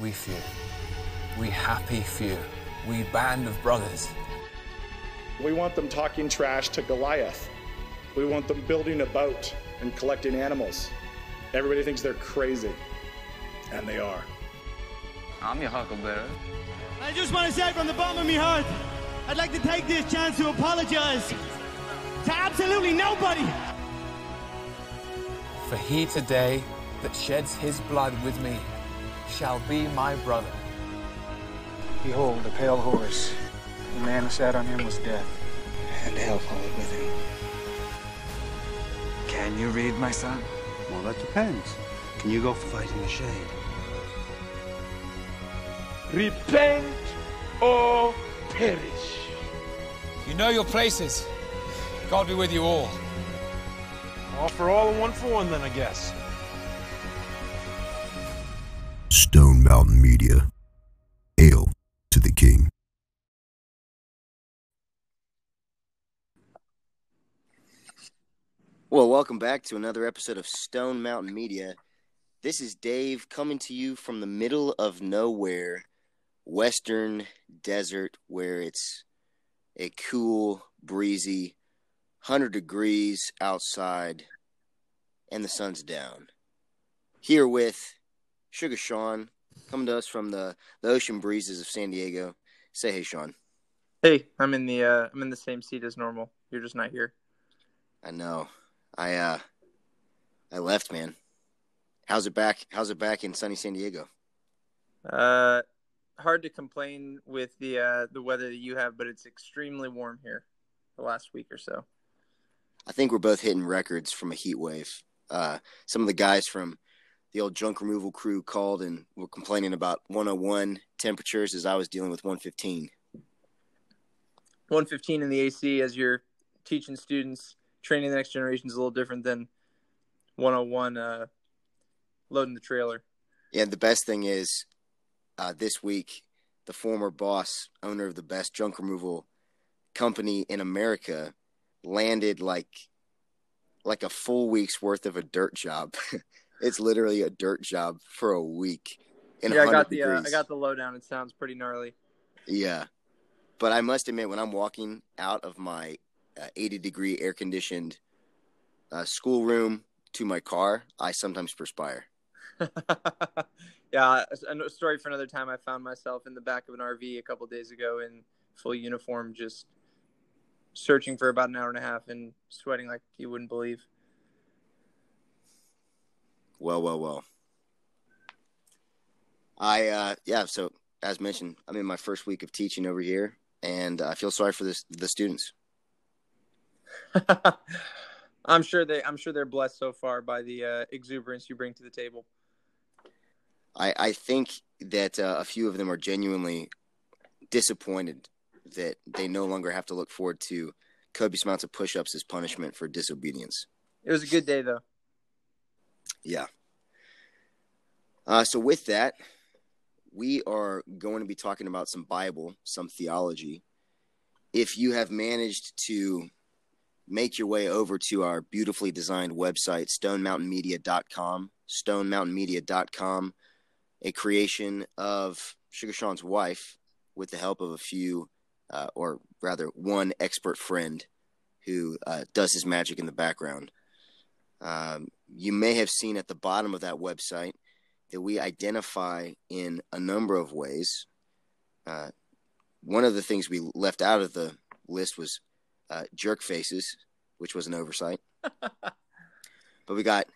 we few, we happy few, we band of brothers. We want them talking trash to Goliath. We want them building a boat and collecting animals. Everybody thinks they're crazy, and they are. I'm your huckleberry. I just want to say from the bottom of my heart, I'd like to take this chance to apologize to absolutely nobody. For he today that sheds his blood with me shall be my brother. Behold, a pale horse. The man who sat on him was death, and hell followed with him. Can you read, my son? Well, that depends. Can you go fight in the shade? Repent or perish. You know your places. God be with you all. All for all and one for one, then, I guess. Mountain Media. Hail to the King. Well, welcome back to another episode of Stone Mountain Media. This is Dave coming to you from the middle of nowhere, western desert, where it's a cool, breezy 100 degrees outside and the sun's down. Here with Sugar Sean, coming to us from the, the ocean breezes of San Diego. Say hey, Sean. Hey, I'm in the uh, I'm in the same seat as normal. You're just not here. I know. I uh I left, man. How's it back? How's it back in sunny San Diego? Uh, hard to complain with the uh, the weather that you have, but it's extremely warm here the last week or so. I think we're both hitting records from a heat wave. Uh, some of the guys from the old junk removal crew called and were complaining about 101 temperatures as I was dealing with 115. 115 in the AC as you're teaching students, training the next generation is a little different than 101 uh, loading the trailer. Yeah, the best thing is uh, this week, the former boss, owner of the best junk removal company in America, landed like like a full week's worth of a dirt job. it's literally a dirt job for a week. In yeah, I got the uh. I got the lowdown. It sounds pretty gnarly. Yeah. But I must admit, when I'm walking out of my uh, 80 degree air conditioned uh, schoolroom to my car, I sometimes perspire. yeah, a story for another time. I found myself in the back of an RV a couple days ago in full uniform, just searching for about an hour and a half and sweating like you wouldn't believe. Well, well, well. I, uh, yeah, so as mentioned, I'm in my first week of teaching over here, and I feel sorry for this, the students. I'm sure they I'm sure they're blessed so far by the uh, exuberance you bring to the table. I, I think that uh, a few of them are genuinely disappointed that they no longer have to look forward to copious amounts of push-ups as punishment for disobedience. It was a good day though. Yeah. Uh, so with that, we are going to be talking about some Bible, some theology. If you have managed to make your way over to our beautifully designed website, stonemountainmedia.com, stonemountainmedia.com, a creation of Sugar Sean's wife with the help of a few, uh, or rather one expert friend who uh, does his magic in the background. Um, you may have seen at the bottom of that website that we identify in a number of ways. Uh, one of the things we left out of the list was uh, jerk faces, which was an oversight. but we got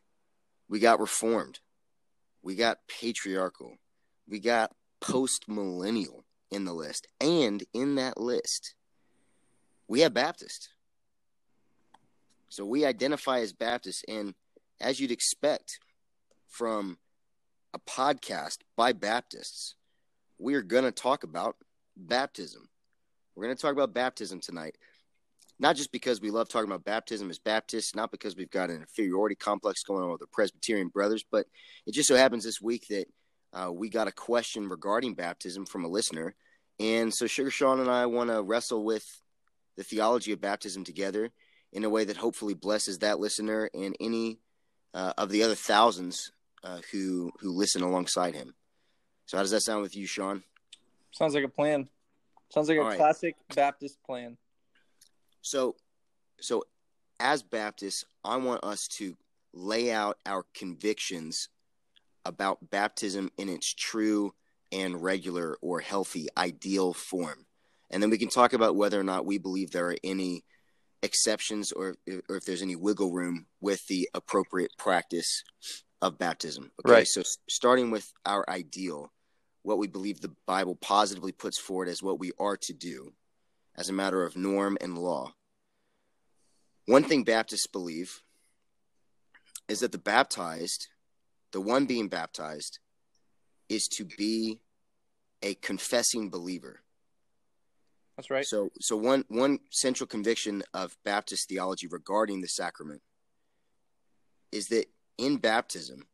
we got reformed, we got patriarchal, we got post millennial in the list, and in that list, we have Baptist. So we identify as Baptist, and as you'd expect from a podcast by Baptists, we are going to talk about baptism. We're going to talk about baptism tonight. Not just because we love talking about baptism as Baptists, not because we've got an inferiority complex going on with the Presbyterian brothers, but it just so happens this week that uh, we got a question regarding baptism from a listener. And so Sugar Sean and I want to wrestle with the theology of baptism together in a way that hopefully blesses that listener and any uh, of the other thousands uh, who who listen alongside him. So how does that sound with you, Sean? Sounds like a plan. Sounds like a All right. classic Baptist plan. So, so as Baptists, I want us to lay out our convictions about baptism in its true and regular or healthy ideal form. And then we can talk about whether or not we believe there are any exceptions or, or if there's any wiggle room with the appropriate practice of baptism. Okay. Right. So, starting with our ideal, what we believe the Bible positively puts forward as what we are to do as a matter of norm and law. One thing Baptists believe is that the baptized, the one being baptized, is to be a confessing believer. That's right. So, so one one central conviction of Baptist theology regarding the sacrament is that in baptism,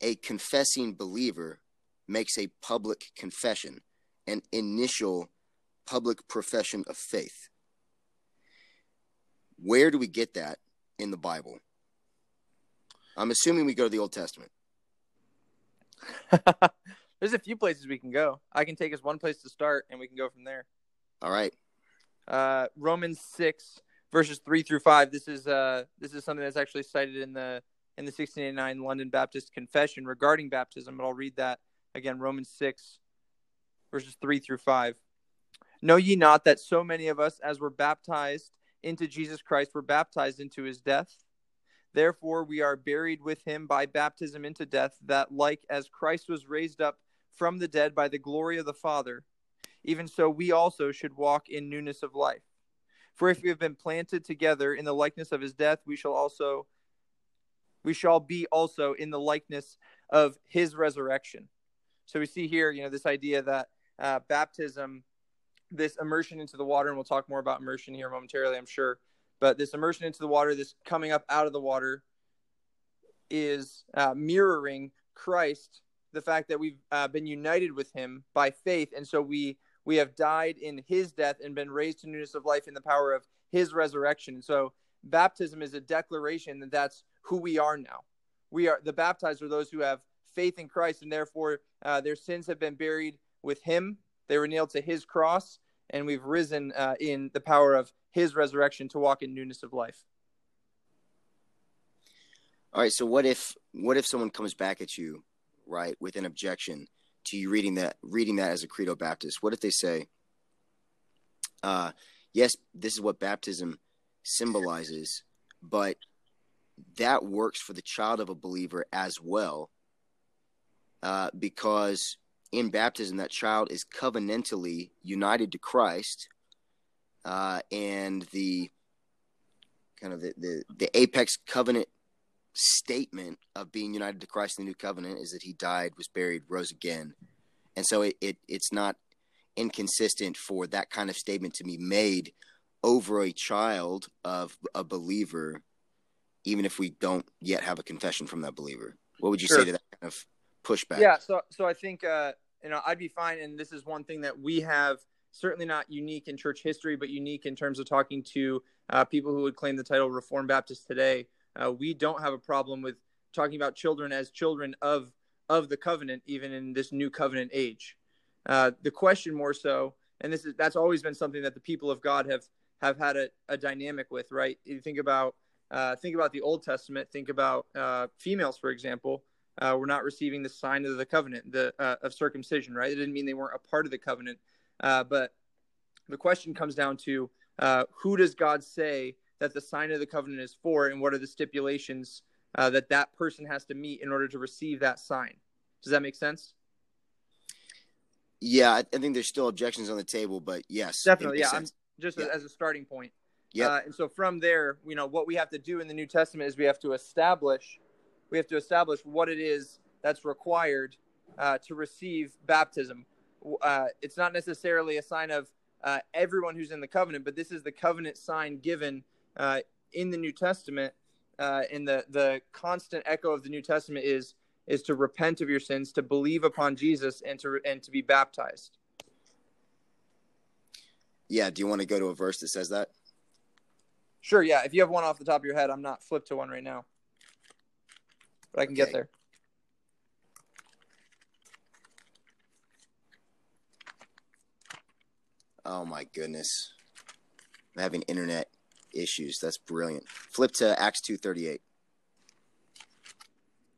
a confessing believer makes a public confession, an initial public profession of faith. Where do we get that in the Bible? I'm assuming we go to the Old Testament. There's a few places we can go. I can take us one place to start, and we can go from there. All right. Uh, Romans six verses three through five. This is uh, this is something that's actually cited in the in the 1689 London Baptist Confession regarding baptism. But I'll read that again. Romans six verses three through five. Know ye not that so many of us, as were baptized into Jesus Christ, were baptized into his death? Therefore, we are buried with him by baptism into death, that like as Christ was raised up from the dead by the glory of the Father, even so we also should walk in newness of life. For if we have been planted together in the likeness of his death, we shall also we shall be also in the likeness of his resurrection. So we see here, you know, this idea that uh, baptism, this immersion into the water, and we'll talk more about immersion here momentarily, I'm sure. But this immersion into the water, this coming up out of the water, is uh, mirroring Christ, the fact that we've uh, been united with Him by faith, and so we we have died in His death and been raised to newness of life in the power of His resurrection. So baptism is a declaration that that's who we are now. We are the baptized are those who have faith in Christ, and therefore uh, their sins have been buried with Him. They were nailed to His cross, and we've risen uh, in the power of His resurrection to walk in newness of life. All right. So what if what if someone comes back at you, right, with an objection to you reading that reading that as a credo Baptist? What if they say, uh, yes, this is what baptism symbolizes, but that works for the child of a believer as well, uh, because in baptism that child is covenantally united to Christ, uh, and the kind of the, the the apex covenant statement of being united to Christ in the new covenant is that he died, was buried, rose again. And so it, it it's not inconsistent for that kind of statement to be made over a child of a believer, even if we don't yet have a confession from that believer. What would you Sure. say to that kind of pushback? Yeah, so so I think uh, you know I'd be fine, and this is one thing that we have certainly not unique in church history, but unique in terms of talking to uh, people who would claim the title Reformed Baptist today. Uh, we don't have a problem with talking about children as children of of the covenant, even in this new covenant age. Uh, the question more so, and this is that's always been something that the people of God have have had a, a dynamic with, right? You think about uh, think about the Old Testament. Think about uh, females, for example uh, were not receiving the sign of the covenant, the uh, of circumcision. Right? It didn't mean they weren't a part of the covenant, uh, but the question comes down to uh, who does God say that the sign of the covenant is for, and what are the stipulations uh, that that person has to meet in order to receive that sign? Does that make sense? Yeah, I, I think there's still objections on the table, but yes, Definitely, yeah. I'm just Yeah. as a starting point. Yeah, Uh, and so from there, you know, what we have to do in the New Testament is we have to establish, we have to establish what it is that's required uh, to receive baptism. Uh, it's not necessarily a sign of uh, everyone who's in the covenant, but this is the covenant sign given uh, in the New Testament, uh, and the the constant echo of the New Testament is is to repent of your sins, to believe upon Jesus, and to and to be baptized. Yeah. Do you want to go to a verse that says that? Sure. Yeah. If you have one off the top of your head, I'm not flipped to one right now, but I can okay. get there. Oh my goodness. I'm having internet issues. That's brilliant. Flip to Acts 2:38.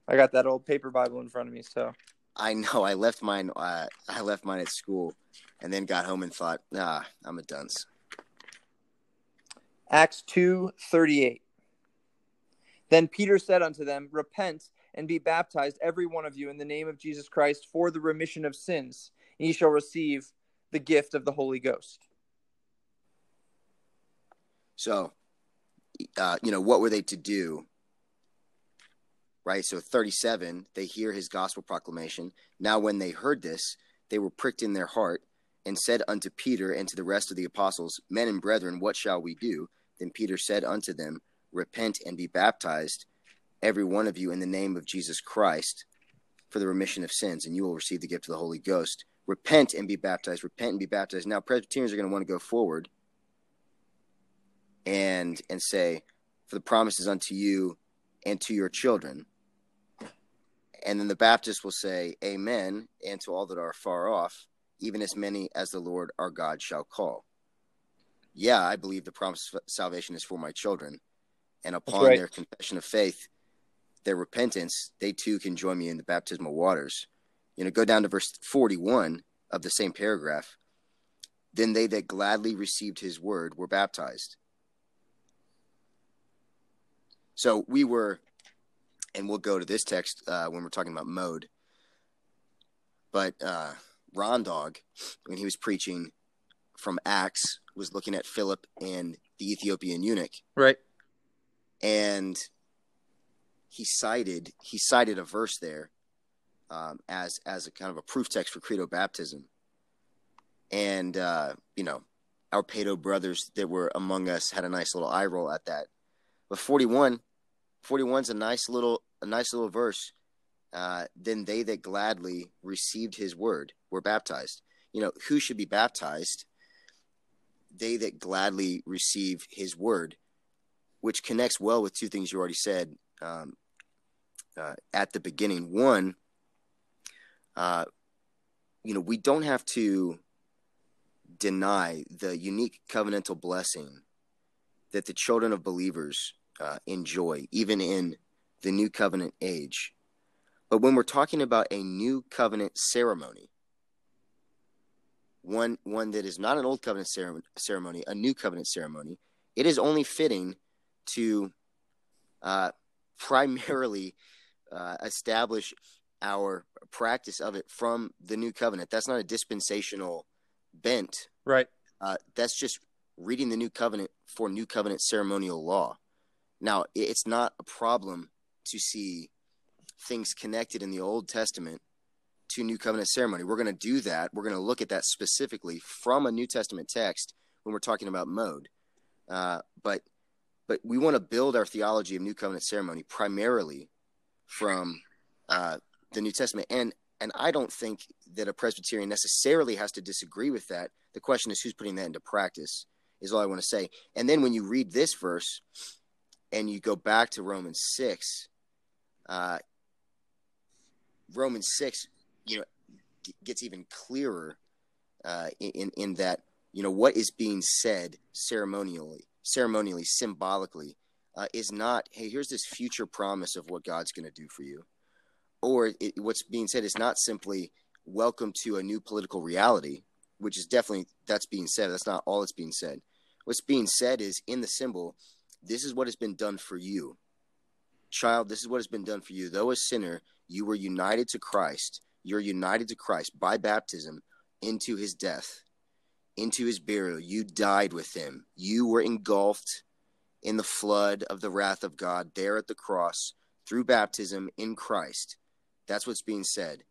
I got that old paper Bible in front of me, so I know I left mine uh, I left mine at school and then got home and thought, "Nah, I'm a dunce." Acts 2:38 Then Peter said unto them, Repent and be baptized every one of you in the name of Jesus Christ for the remission of sins, and ye shall receive the gift of the Holy Ghost. So, uh, you know, what were they to do? Right. So, 37, they hear his gospel proclamation. Now, when they heard this, they were pricked in their heart and said unto Peter and to the rest of the apostles, Men and brethren, what shall we do? Then Peter said unto them, Repent and be baptized, every one of you, in the name of Jesus Christ, for the remission of sins, and you will receive the gift of the Holy Ghost. Repent and be baptized. Repent and be baptized. Now, Presbyterians are going to want to go forward and and say, For the promises unto you and to your children. And then the Baptist will say, Amen, and to all that are far off, even as many as the Lord our God shall call. Yeah, I believe the promise of salvation is for my children. And upon right. their confession of faith, their repentance, they too can join me in the baptismal waters. You know, go down to verse 41 of the same paragraph. Then they that gladly received his word were baptized. So we were, and we'll go to this text uh, when we're talking about mode. But uh, Ron Dog, when he was preaching from Acts, was looking at Philip and the Ethiopian eunuch, Right. and he cited he cited a verse there um, as as a kind of a proof text for credo baptism. And uh, you know, our paedo brothers that were among us had a nice little eye roll at that. But 41, 41's a nice little a nice little verse. Uh, then they that gladly received his word were baptized. You know, who should be baptized? They that gladly receive his word, which connects well with two things you already said um, uh, at the beginning. One, uh, you know, we don't have to deny the unique covenantal blessing that the children of believers uh, enjoy, even in the new covenant age. But when we're talking about a new covenant ceremony, one one that is not an old covenant ceremony, a new covenant ceremony, it is only fitting to uh, primarily uh, establish our practice of it from the new covenant. That's not a dispensational bent. Right. Uh, that's just reading the new covenant for new covenant ceremonial law. Now, it's not a problem to see things connected in the Old Testament to New Covenant ceremony. We're going to do that. We're going to look at that specifically from a New Testament text when we're talking about mode. Uh, but but we want to build our theology of New Covenant ceremony primarily from uh, the New Testament. And and I don't think that a Presbyterian necessarily has to disagree with that. The question is who's putting that into practice. Is all I want to say. And then when you read this verse, and you go back to Romans six, uh, Romans six, you know, g- gets even clearer uh, in in that you know what is being said ceremonially, ceremonially, symbolically, uh, is not hey here's this future promise of what God's going to do for you, or it, what's being said is not simply welcome to a new political reality, which is definitely that's being said. That's not all that's being said. What's being said is in the symbol, this is what has been done for you. Child, this is what has been done for you. Though a sinner, you were united to Christ. You're united to Christ by baptism into his death, into his burial. You died with him. You were engulfed in the flood of the wrath of God there at the cross through baptism in Christ. That's what's being said.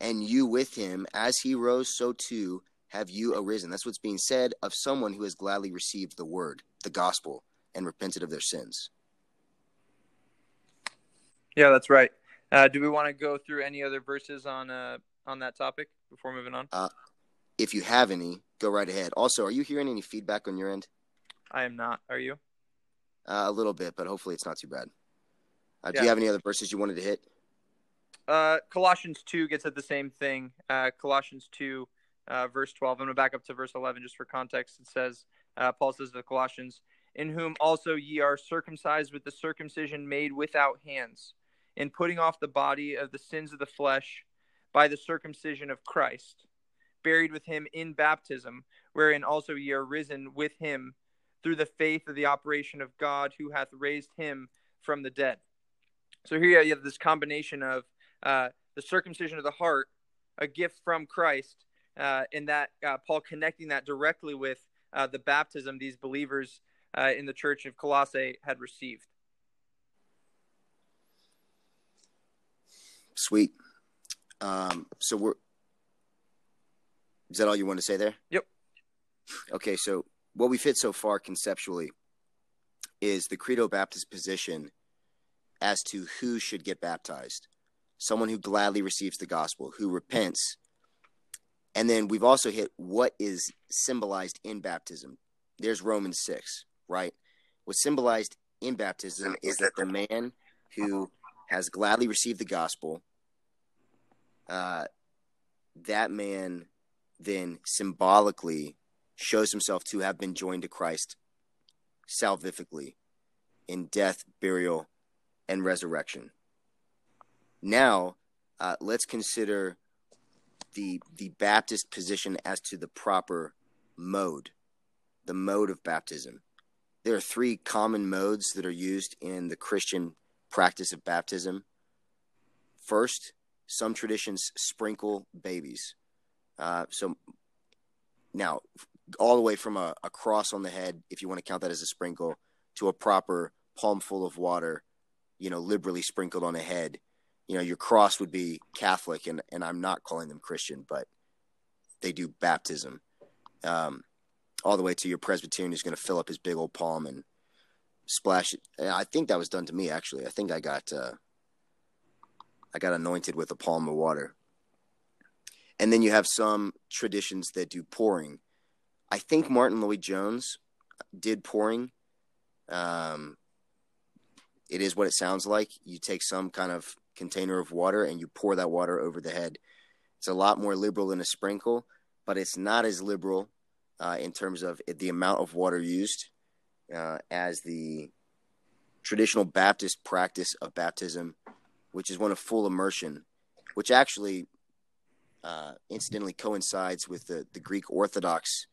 And you with him, as he rose, so too have you arisen. That's what's being said of someone who has gladly received the word, the gospel, and repented of their sins. Yeah, that's right. Uh, do we want to go through any other verses on uh, on that topic before moving on? Uh, if you have any, go right ahead. Also, are you hearing any feedback on your end? I am not. Are you? Uh, a little bit, but hopefully it's not too bad. Uh, Yeah. Do you have any other verses you wanted to hit? Uh, Colossians 2 gets at the same thing. Uh, Colossians 2, uh, verse 12. I'm going to back up to verse 11 just for context. It says, uh, Paul says to the Colossians, In whom also ye are circumcised with the circumcision made without hands, in putting off the body of the sins of the flesh by the circumcision of Christ, buried with him in baptism, wherein also ye are risen with him through the faith of the operation of God who hath raised him from the dead. So here you have this combination of uh, the circumcision of the heart, a gift from Christ, uh, and that uh, Paul connecting that directly with uh, the baptism these believers uh, in the church of Colossae had received. Sweet. Um, so we're. Is that all you want to say there? Yep. Okay, so what we've hit so far conceptually is the Credo Baptist position as to who should get baptized. Someone who gladly receives the gospel, who repents. And then we've also hit what is symbolized in baptism. There's Romans 6, right? What's symbolized in baptism is that the man who has gladly received the gospel, uh, that man then symbolically shows himself to have been joined to Christ salvifically in death, burial, and resurrection. Now, uh, let's consider the the Baptist position as to the proper mode, the mode of baptism. There are three common modes that are used in the Christian practice of baptism. First, some traditions sprinkle babies. Uh, so now, all the way from a, a cross on the head, if you want to count that as a sprinkle, to a proper palm full of water, you know, liberally sprinkled on a head. You know, your cross would be Catholic, and, and I'm not calling them Christian, but they do baptism. Um, all the way to your Presbyterian who's going to fill up his big old palm and splash it. I think that was done to me actually. I think I got uh, I got anointed with a palm of water. And then you have some traditions that do pouring. I think Martyn Lloyd-Jones did pouring. Um, it is what it sounds like. You take some kind of container of water and you pour that water over the head. It's a lot more liberal than a sprinkle, but it's not as liberal uh, in terms of the amount of water used uh, as the traditional Baptist practice of baptism, which is one of full immersion, which actually uh, incidentally coincides with the, the Greek Orthodox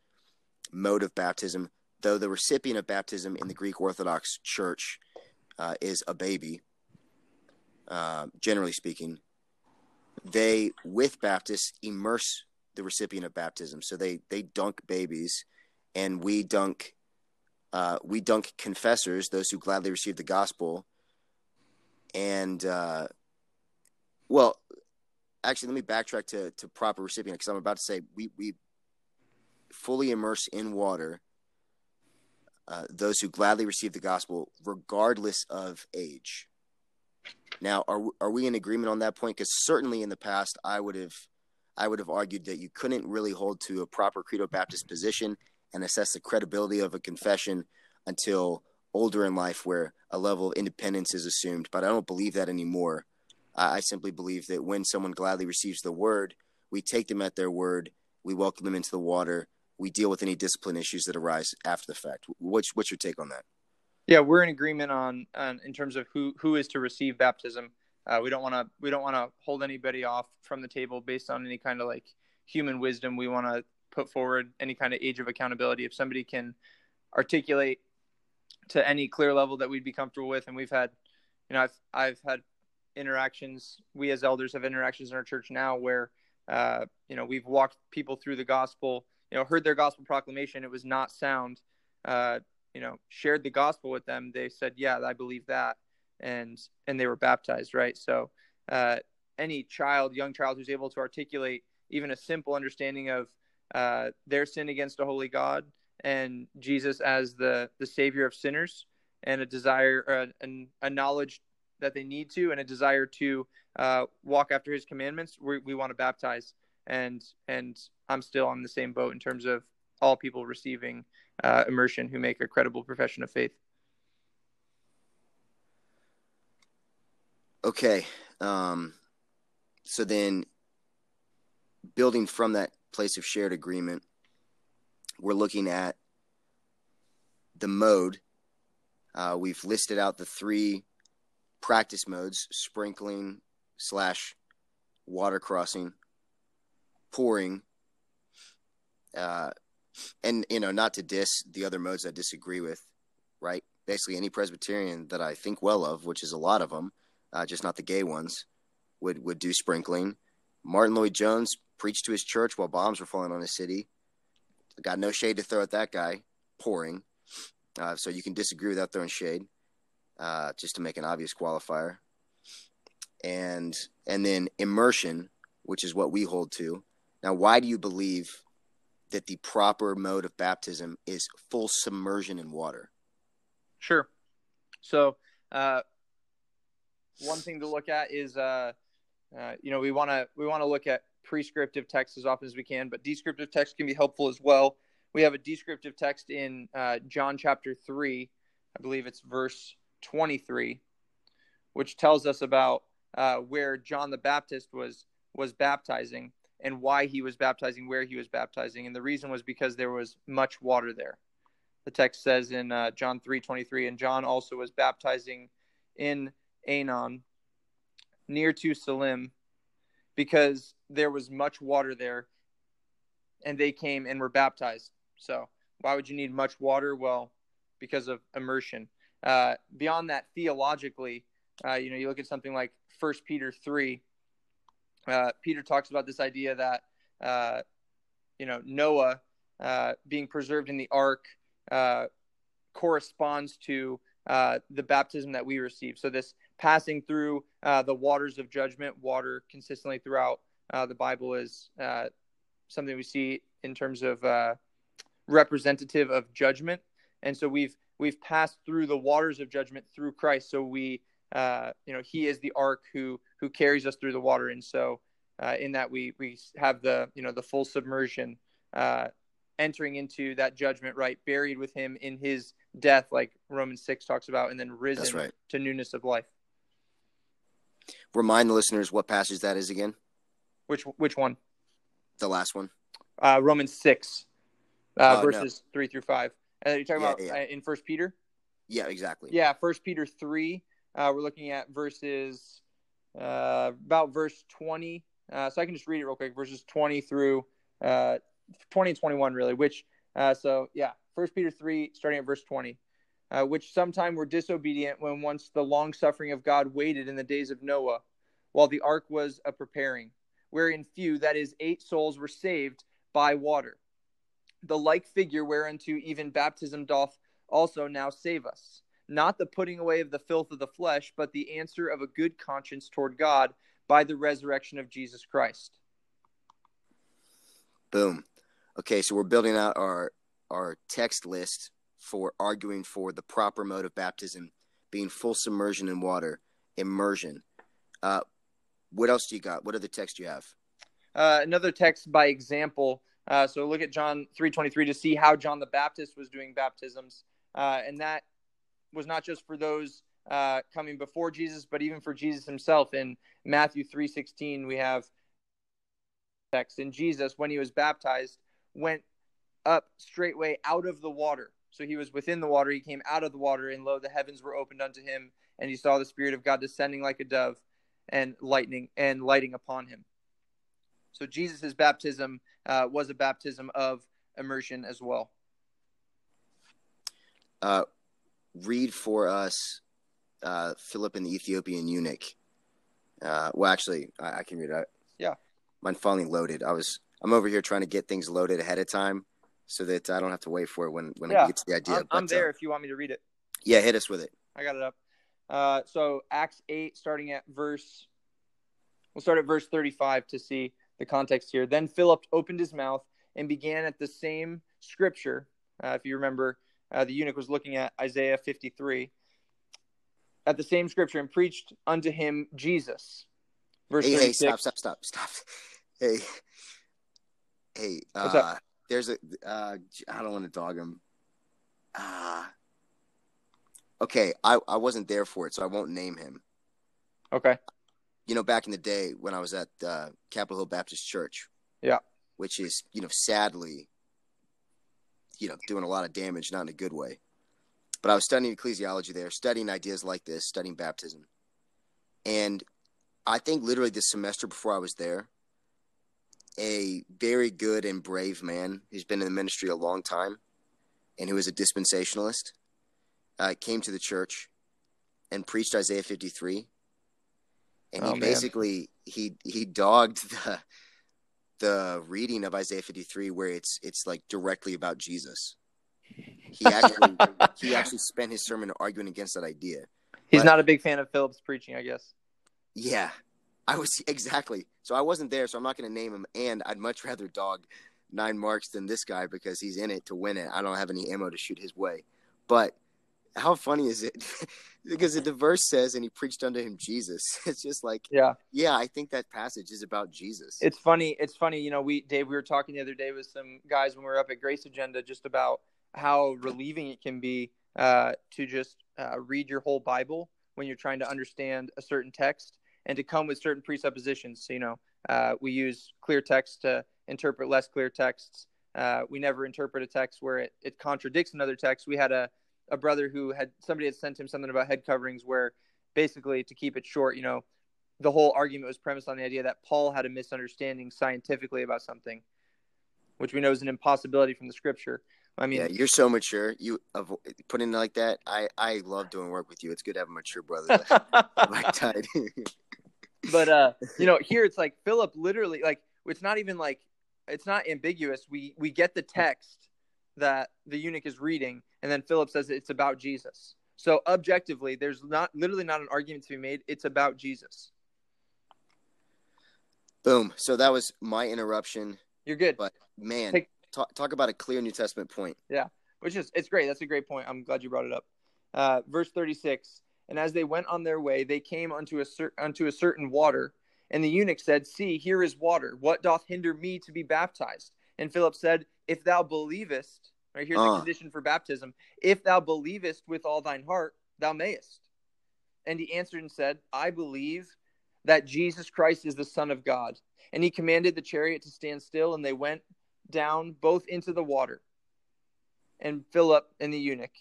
mode of baptism, though the recipient of baptism in the Greek Orthodox Church uh, is a baby, uh, generally speaking. They, with Baptists, immerse the recipient of baptism. So they, they dunk babies, and we dunk uh, we dunk confessors, those who gladly receive the gospel. And uh, well, actually, let me backtrack to to proper recipient because I'm about to say we we fully immerse in water uh, those who gladly receive the gospel, regardless of age. Now, are are we in agreement on that point? Because certainly in the past, I would have I would have argued that you couldn't really hold to a proper credo Baptist position and assess the credibility of a confession until older in life, where a level of independence is assumed. But I don't believe that anymore. I simply believe that when someone gladly receives the word, we take them at their word, we welcome them into the water, we deal with any discipline issues that arise after the fact. What's what's your take on that? Yeah, we're in agreement on, on in terms of who who is to receive baptism. Uh, we don't want to we don't want to hold anybody off from the table based on any kind of like human wisdom. We want to put forward any kind of age of accountability. If somebody can articulate to any clear level that we'd be comfortable with, and we've had, you know, I've I've had interactions. We as elders have interactions in our church now where, uh, you know, we've walked people through the gospel. You know, heard their gospel proclamation. It was not sound. Uh, you know, shared the gospel with them. They said, "Yeah, I believe that," and and they were baptized. Right. So, uh, any child, young child who's able to articulate even a simple understanding of uh, their sin against a holy God and Jesus as the the savior of sinners, and a desire, uh, and a knowledge that they need to, and a desire to uh, walk after His commandments. We, we want to baptize, and and I'm still on the same boat in terms of all people receiving uh, immersion who make a credible profession of faith. Okay, um, so then building from that place of shared agreement, we're looking at the mode. Uh, we've listed out the three practice modes sprinkling slash water crossing, pouring, uh, and you know, not to diss the other modes I disagree with, right? Basically, any Presbyterian that I think well of, which is a lot of them, uh, just not the gay ones, would would do sprinkling. Martyn Lloyd Jones preached to his church while bombs were falling on his city. Got no shade to throw at that guy. Pouring, uh, so you can disagree without throwing shade, uh, just to make an obvious qualifier. And and then immersion, which is what we hold to. Now, why do you believe that the proper mode of baptism is full submersion in water? Sure. So, uh, one thing to look at is, uh, uh, you know, we want to we want to look at prescriptive text as often as we can, but descriptive text can be helpful as well. We have a descriptive text in uh, John chapter three, I believe it's verse twenty three, which tells us about uh, where John the Baptist was was baptizing and why he was baptizing, where he was baptizing, and the reason was because there was much water there. The text says in uh, John three twenty three, and John also was baptizing in Aenon, near to Salim, because there was much water there, and they came and were baptized. So why would you need much water? Well, because of immersion. Uh, beyond that, theologically, uh, you know, you look at something like First Peter three. Uh, Peter talks about this idea that uh, you know Noah uh, being preserved in the ark uh, corresponds to the baptism that we receive. So this passing through the waters of judgment, water consistently throughout the Bible is something we see in terms of representative of judgment, and so we've we've passed through the waters of judgment through Christ. So we uh, you know, he is the ark who who carries us through the water, and so uh, in that we we have the you know the full submersion, uh, entering into that judgment, right, buried with him in his death, like Romans six talks about, and then risen right. to newness of life. Remind the listeners what passage that is again. Which which one? The last one. Uh, Romans six, uh, Oh, verses three through five. Uh, you're talking Yeah, about yeah. uh, in First Peter. Yeah, exactly. Yeah, First Peter three. Uh, we're looking at verses uh, about verse twenty. Uh, so I can just read it real quick. Verses twenty through uh, twenty and twenty-one, really. Which uh, so yeah, First Peter three, starting at verse twenty. Uh, which sometime were disobedient when once the long suffering of God waited in the days of Noah, while the ark was a preparing, wherein few, that is, eight souls were saved by water. The like figure whereunto even baptism doth also now save us not the putting away of the filth of the flesh, but the answer of a good conscience toward God by the resurrection of Jesus Christ. Boom. Okay, so we're building out our our text list for arguing for the proper mode of baptism being full submersion in water, immersion. Uh, what else do you got? What other text do you have? Uh, another text by example. Uh, so look at John 3:23 to see how John the Baptist was doing baptisms, uh, and that was not just for those uh, coming before Jesus, but even for Jesus himself. In Matthew 3:16, we have text. And Jesus, when he was baptized, went up straightway out of the water. So he was within the water. He came out of the water, and lo, the heavens were opened unto him, and he saw the Spirit of God descending like a dove, and lightning and lighting upon him. So Jesus' baptism uh, was a baptism of immersion as well. Uh, read for us uh, Philip and the Ethiopian eunuch. Uh, well, actually, I, I can read it. Yeah. Mine finally loaded. I was I'm over here trying to get things loaded ahead of time so that I don't have to wait for it when when yeah, I get to the idea. I'm, I'm there uh, if you want me to read it. yeah, hit us with it. I got it up. Uh, so Acts 8, starting at verse, we'll start at verse 35 to see the context here. Then Philip opened his mouth and began at the same scripture. Uh, if you remember, uh, the eunuch was looking at Isaiah 53. At the same scripture and preached unto him Jesus. Verse hey, hey, stop, stop, stop, stop. Hey, hey, uh, there's a, uh, I don't want to dog him. Ah, okay, I, I wasn't there for it, so I won't name him. Okay. You know, back in the day when I was at uh, Capitol Hill Baptist Church, Yeah. which is you know sadly, you know, doing a lot of damage, not in a good way. But I was studying ecclesiology there, studying ideas like this, studying baptism, and I think literally this semester before I was there, a very good and brave man who's been in the ministry a long time and who is a dispensationalist uh, came to the church and preached Isaiah 53 and Oh, he man. basically he he dogged the the reading of Isaiah 53 where it's it's like directly about Jesus. He actually he actually spent his sermon arguing against that idea. He's But- not a big fan of Philip's preaching, I guess. Yeah, I was exactly. So I wasn't there, so I'm not going to name him. And I'd much rather dog 9Marks than this guy because he's in it to win it. I don't have any ammo to shoot his way. But how funny is it? because the verse says, "And he preached unto him Jesus." It's just like, Yeah. yeah, I think that passage is about Jesus. It's funny. It's funny. You know, we Dave, we were talking the other day with some guys when we were up at Grace Agenda just about how relieving it can be uh, to just uh, read your whole Bible when you're trying to understand a certain text and to come with certain presuppositions. So, you know, uh, we use clear text to interpret less clear texts. Uh, we never interpret a text where it, it contradicts another text. We had a, a brother who had somebody had sent him something about head coverings where basically to keep it short, you know, the whole argument was premised on the idea that Paul had a misunderstanding scientifically about something, which we know is an impossibility from the scripture. I mean, yeah, you're so mature. You avo- putting it like that. I I love doing work with you. It's good to have a mature brother. like but uh, you know, here it's like Philip literally like it's not even like it's not ambiguous. We we get the text that the eunuch is reading, and then Philip says it's about Jesus. So objectively, there's not literally not an argument to be made. It's about Jesus. Boom. So that was my interruption. You're good. But man, Take- talk talk about a clear New Testament point. Yeah, which is it's great. That's a great point. I'm glad you brought it up. Uh, verse 36. And as they went on their way, they came unto a cer- unto a certain water, and the eunuch said, "See, here is water. What doth hinder me to be baptized?" And Philip said, "If thou believest, right here's Uh. the condition for baptism. If thou believest with all thine heart, thou mayest." And he answered and said, "I believe that Jesus Christ is the Son of God." And he commanded the chariot to stand still, and they went down both into the water and Philip and the eunuch,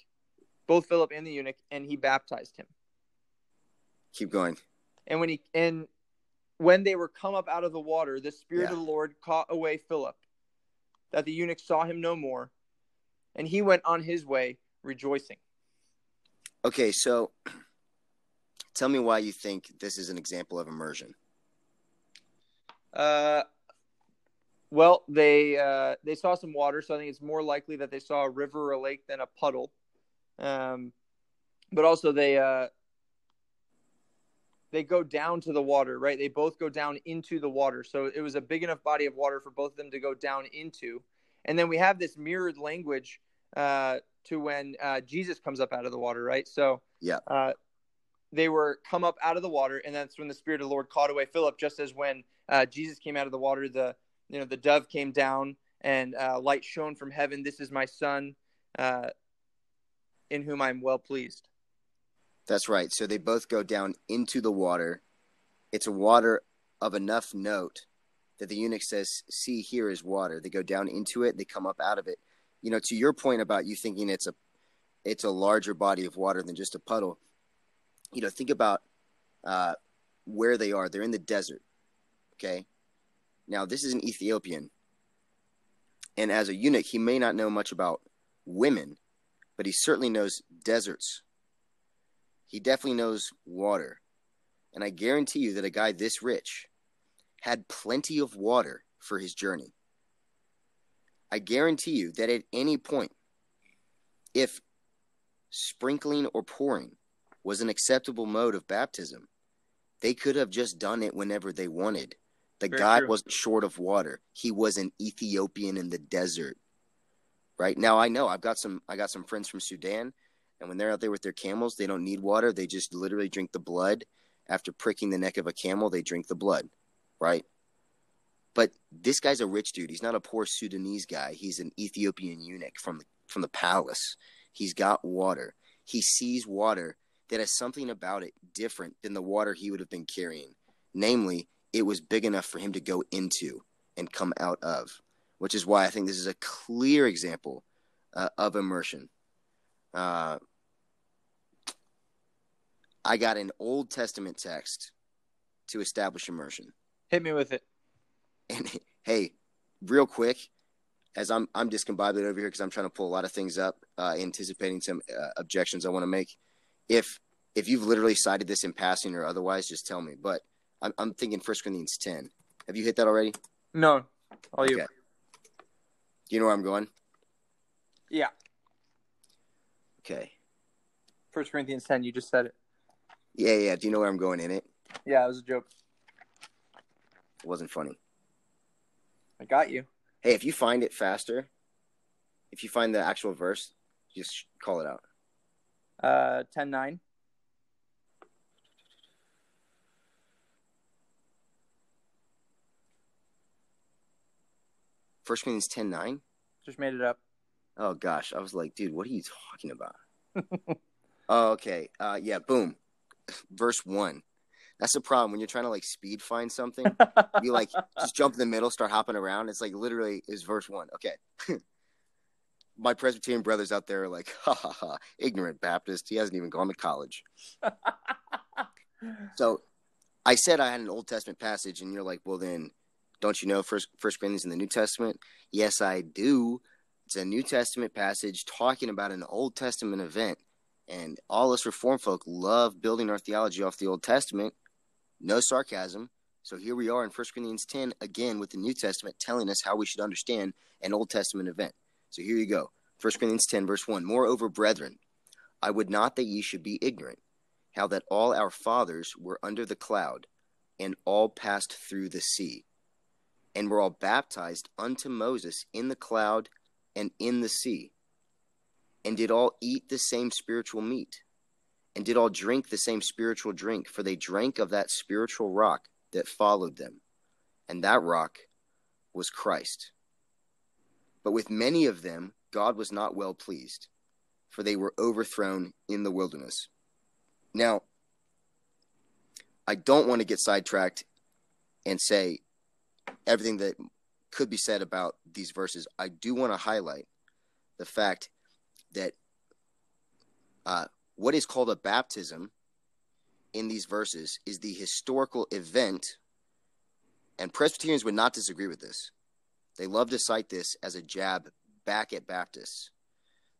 both Philip and the eunuch, and he baptized him. Keep going. And when he and when they were come up out of the water, the spirit Yeah. of the Lord caught away Philip, that the eunuch saw him no more, and he went on his way rejoicing. Okay, so tell me why you think this is an example of immersion. Uh, well, they uh, they saw some water, so I think it's more likely that they saw a river or a lake than a puddle. Um, but also they uh, they go down to the water, right? They both go down into the water, so it was a big enough body of water for both of them to go down into. And then we have this mirrored language uh, to when uh, Jesus comes up out of the water, right? So Yeah. uh, they were come up out of the water, and that's when the Spirit of the Lord caught away Philip, just as when uh, Jesus came out of the water, the you know the dove came down and uh, light shone from heaven. This is my son, uh, in whom I'm well pleased. That's right. So they both go down into the water. It's a water of enough note that the eunuch says, "See, here is water." They go down into it. They come up out of it. You know, to your point about you thinking it's a it's a larger body of water than just a puddle. You know, think about uh, where they are. They're in the desert. Okay. Now this is an Ethiopian, and as a eunuch, he may not know much about women, but he certainly knows deserts he definitely knows water. And I guarantee you that a guy this rich had plenty of water for his journey. I guarantee you that at any point, if sprinkling or pouring was an acceptable mode of baptism, they could have just done it whenever they wanted. The Very guy true. wasn't short of water. He was an Ethiopian in the desert. Right now, I know I've got some. I got some friends from Sudan, and when they're out there with their camels, they don't need water. They just literally drink the blood. After pricking the neck of a camel, they drink the blood, right? But this guy's a rich dude. He's not a poor Sudanese guy. He's an Ethiopian eunuch from the, from the palace. He's got water. He sees water that has something about it different than the water he would have been carrying. Namely, it was big enough for him to go into and come out of. which is why I think this is a clear example uh, of immersion. Uh, I got an Old Testament text to establish immersion. Hit me with it. And hey, real quick, as I'm I'm discombobulated over here because I'm trying to pull a lot of things up, uh, anticipating some uh, objections I want to make. If if you've literally cited this in passing or otherwise, just tell me. But I'm I'm thinking First Corinthians 10. Have you hit that already? No, all you. Do you know where I'm going? Yeah. Okay. First Corinthians ten. You just said it. Yeah, yeah. Do you know where I'm going in it? Yeah, it was a joke. It wasn't funny. I got you. Hey, if you find it faster, if you find the actual verse, just call it out. Uh, ten nine. First Corinthians 10 9? Just made it up. Oh gosh, I was like, dude, what are you talking about? oh, okay. Uh, yeah, boom. Verse one. That's the problem when you're trying to like speed find something. you like just jump in the middle, start hopping around. It's like literally is verse one. Okay. My Presbyterian brothers out there are like, ha ha ha, ignorant Baptist. He hasn't even gone to college. so I said I had an Old Testament passage, and you're like, well, then don't you know First First Corinthians in the New Testament? Yes, I do. It's a New Testament passage talking about an Old Testament event, and all us Reformed folk love building our theology off the Old Testament. No sarcasm. So here we are in 1 Corinthians 10 again with the New Testament telling us how we should understand an Old Testament event. So here you go. 1 Corinthians 10, verse 1. Moreover, brethren, I would not that ye should be ignorant, how that all our fathers were under the cloud, and all passed through the sea, and were all baptized unto Moses in the cloud and in the sea, and did all eat the same spiritual meat, and did all drink the same spiritual drink, for they drank of that spiritual rock that followed them, and that rock was Christ. But with many of them God was not well pleased, for they were overthrown in the wilderness. Now, I don't want to get sidetracked and say everything that could be said about these verses. I do want to highlight the fact that uh, what is called a baptism in these verses is the historical event, and Presbyterians would not disagree with this. They love to cite this as a jab back at Baptists.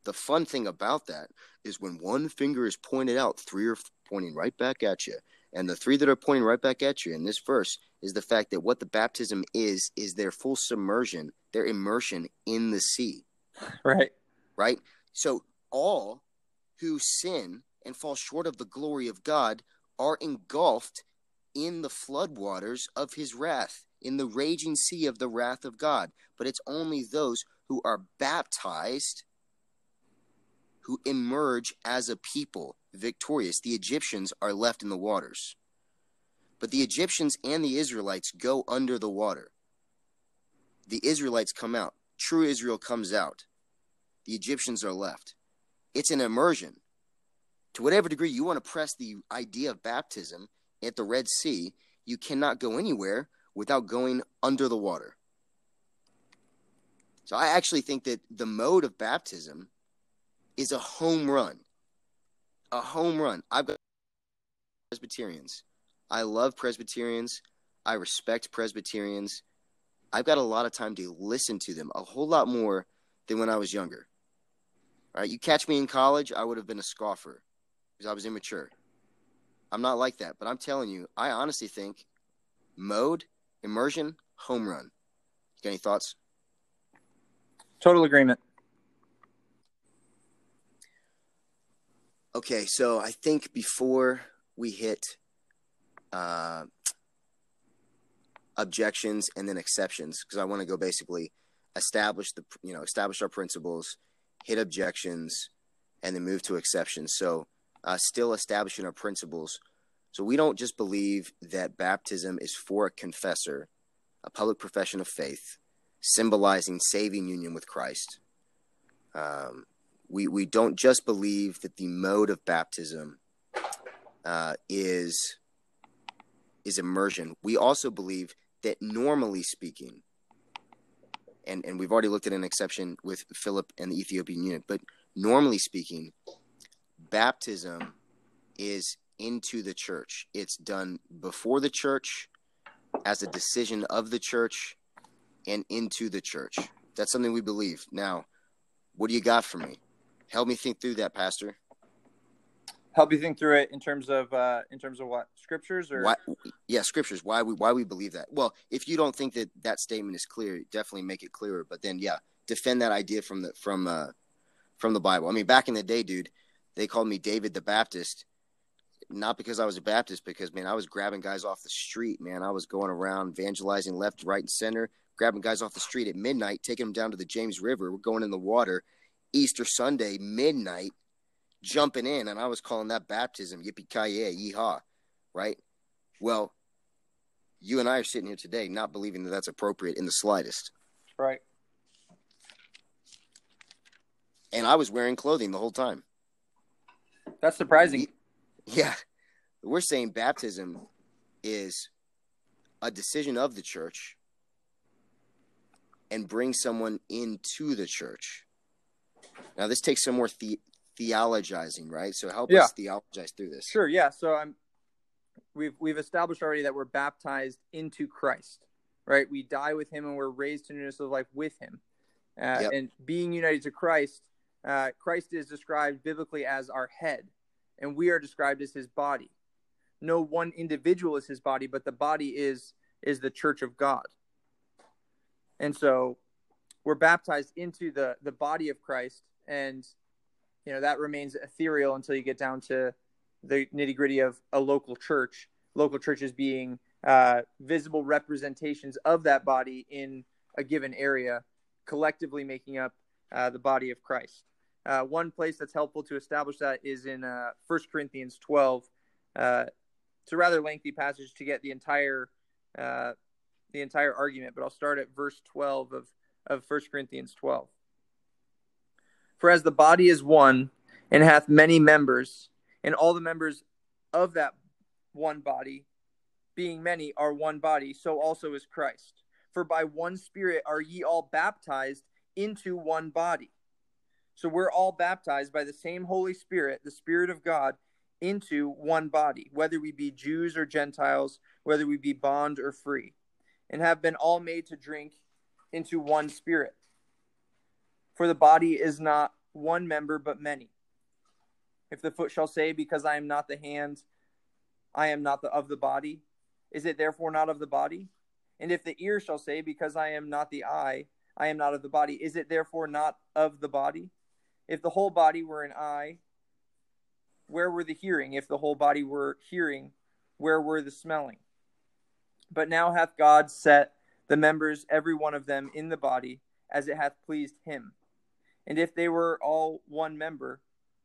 The fun thing about that is when one finger is pointed out, three are pointing right back at you. And the three that are pointing right back at you in this verse is the fact that what the baptism is, is their full submersion, their immersion in the sea. Right. Right? So all who sin and fall short of the glory of God are engulfed in the floodwaters of his wrath, in the raging sea of the wrath of God. But it's only those who are baptized who emerge as a people victorious. The Egyptians are left in the waters. But the Egyptians and the Israelites go under the water. The Israelites come out. True Israel comes out. The Egyptians are left. It's an immersion. To whatever degree you want to press the idea of baptism at the Red Sea, you cannot go anywhere without going under the water. So I actually think that the mode of baptism is a home run. A home run. I've got Presbyterians. I love Presbyterians. I respect Presbyterians. I've got a lot of time to listen to them, a whole lot more than when I was younger. All right, you catch me in college, I would have been a scoffer because I was immature. I'm not like that, but I'm telling you, I honestly think mode, immersion, home run. You got any thoughts? Total agreement. Okay, so I think before we hit uh, objections and then exceptions, because I want to go basically establish the you know establish our principles, hit objections, and then move to exceptions. So uh, still establishing our principles. So we don't just believe that baptism is for a confessor, a public profession of faith, symbolizing saving union with Christ. Um, we we don't just believe that the mode of baptism uh, is is immersion. We also believe that normally speaking, and and we've already looked at an exception with Philip and the Ethiopian eunuch. But normally speaking, baptism is into the church. It's done before the church, as a decision of the church, and into the church. That's something we believe. Now, what do you got for me? Help me think through that, Pastor. Help you think through it in terms of uh, in terms of what scriptures or why, yeah, scriptures. Why we why we believe that? Well, if you don't think that that statement is clear, definitely make it clearer. But then, yeah, defend that idea from the from uh, from the Bible. I mean, back in the day, dude, they called me David the Baptist, not because I was a Baptist, because man, I was grabbing guys off the street. Man, I was going around evangelizing left, right, and center, grabbing guys off the street at midnight, taking them down to the James River. We're going in the water. Easter Sunday, midnight, jumping in, and I was calling that baptism, yippee ki yay, yeehaw, right? Well, you and I are sitting here today not believing that that's appropriate in the slightest. Right. And I was wearing clothing the whole time. That's surprising. Yeah. We're saying baptism is a decision of the church and bring someone into the church. Now, this takes some more the- theologizing, right? So help Yeah. us theologize through this. Sure, yeah. So I'm we've we've established already that we're baptized into Christ, right? We die with him and we're raised to newness of life with him. Uh, Yep. And being united to Christ, uh, Christ is described biblically as our head, and we are described as his body. No one individual is his body, but the body is is the church of God. And so we're baptized into the the body of Christ, and you know that remains ethereal until you get down to the nitty gritty of a local church. Local churches being uh, visible representations of that body in a given area, collectively making up uh, the body of Christ. Uh, one place that's helpful to establish that is in uh, 1 Corinthians 12. Uh, it's a rather lengthy passage to get the entire uh, the entire argument, but I'll start at verse 12 of, of 1 Corinthians 12. For as the body is one and hath many members, and all the members of that one body, being many, are one body, so also is Christ. For by one Spirit are ye all baptized into one body. So we're all baptized by the same Holy Spirit, the Spirit of God, into one body, whether we be Jews or Gentiles, whether we be bond or free, and have been all made to drink into one Spirit. For the body is not one member, but many. If the foot shall say, Because I am not the hand, I am not the, of the body, is it therefore not of the body? And if the ear shall say, Because I am not the eye, I am not of the body, is it therefore not of the body? If the whole body were an eye, where were the hearing? If the whole body were hearing, where were the smelling? But now hath God set the members, every one of them, in the body, as it hath pleased him. And if they were all one member,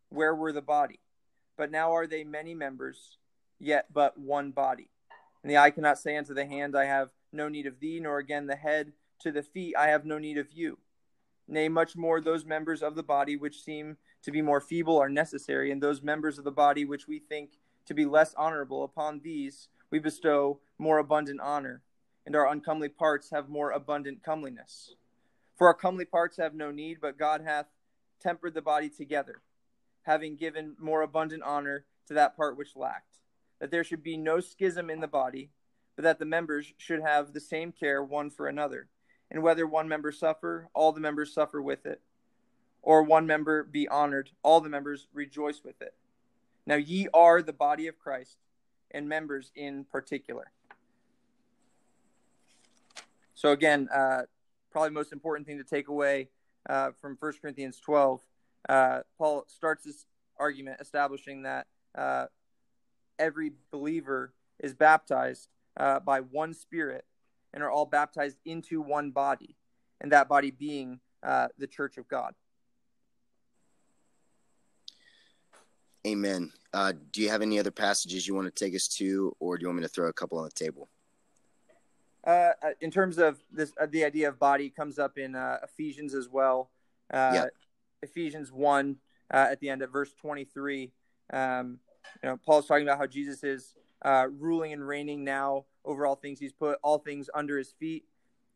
where were the body? But now are they many members, yet but one body. And the eye cannot say unto the hand, I have no need of thee, nor again the head to the feet, I have no need of you. Nay, much more those members of the body which seem to be more feeble are necessary, and those members of the body which we think to be less honorable, upon these we bestow more abundant honor, and our uncomely parts have more abundant comeliness. For our comely parts have no need, but God hath tempered the body together, having given more abundant honor to that part which lacked, that there should be no schism in the body, but that the members should have the same care one for another. And whether one member suffer, all the members suffer with it, or one member be honored, all the members rejoice with it. Now ye are the body of Christ, and members in particular. So again, uh, probably most important thing to take away uh, from 1 Corinthians 12, uh, Paul starts this argument establishing that uh, every believer is baptized uh, by one Spirit and are all baptized into one body, and that body being uh, the church of God. Amen. Uh, do you have any other passages you want to take us to, or do you want me to throw a couple on the table? Uh, in terms of this, uh, the idea of body comes up in uh, Ephesians as well. Uh, Yeah. Ephesians one uh, at the end of verse twenty three. Um, you know, Paul's talking about how Jesus is uh, ruling and reigning now over all things. He's put all things under his feet.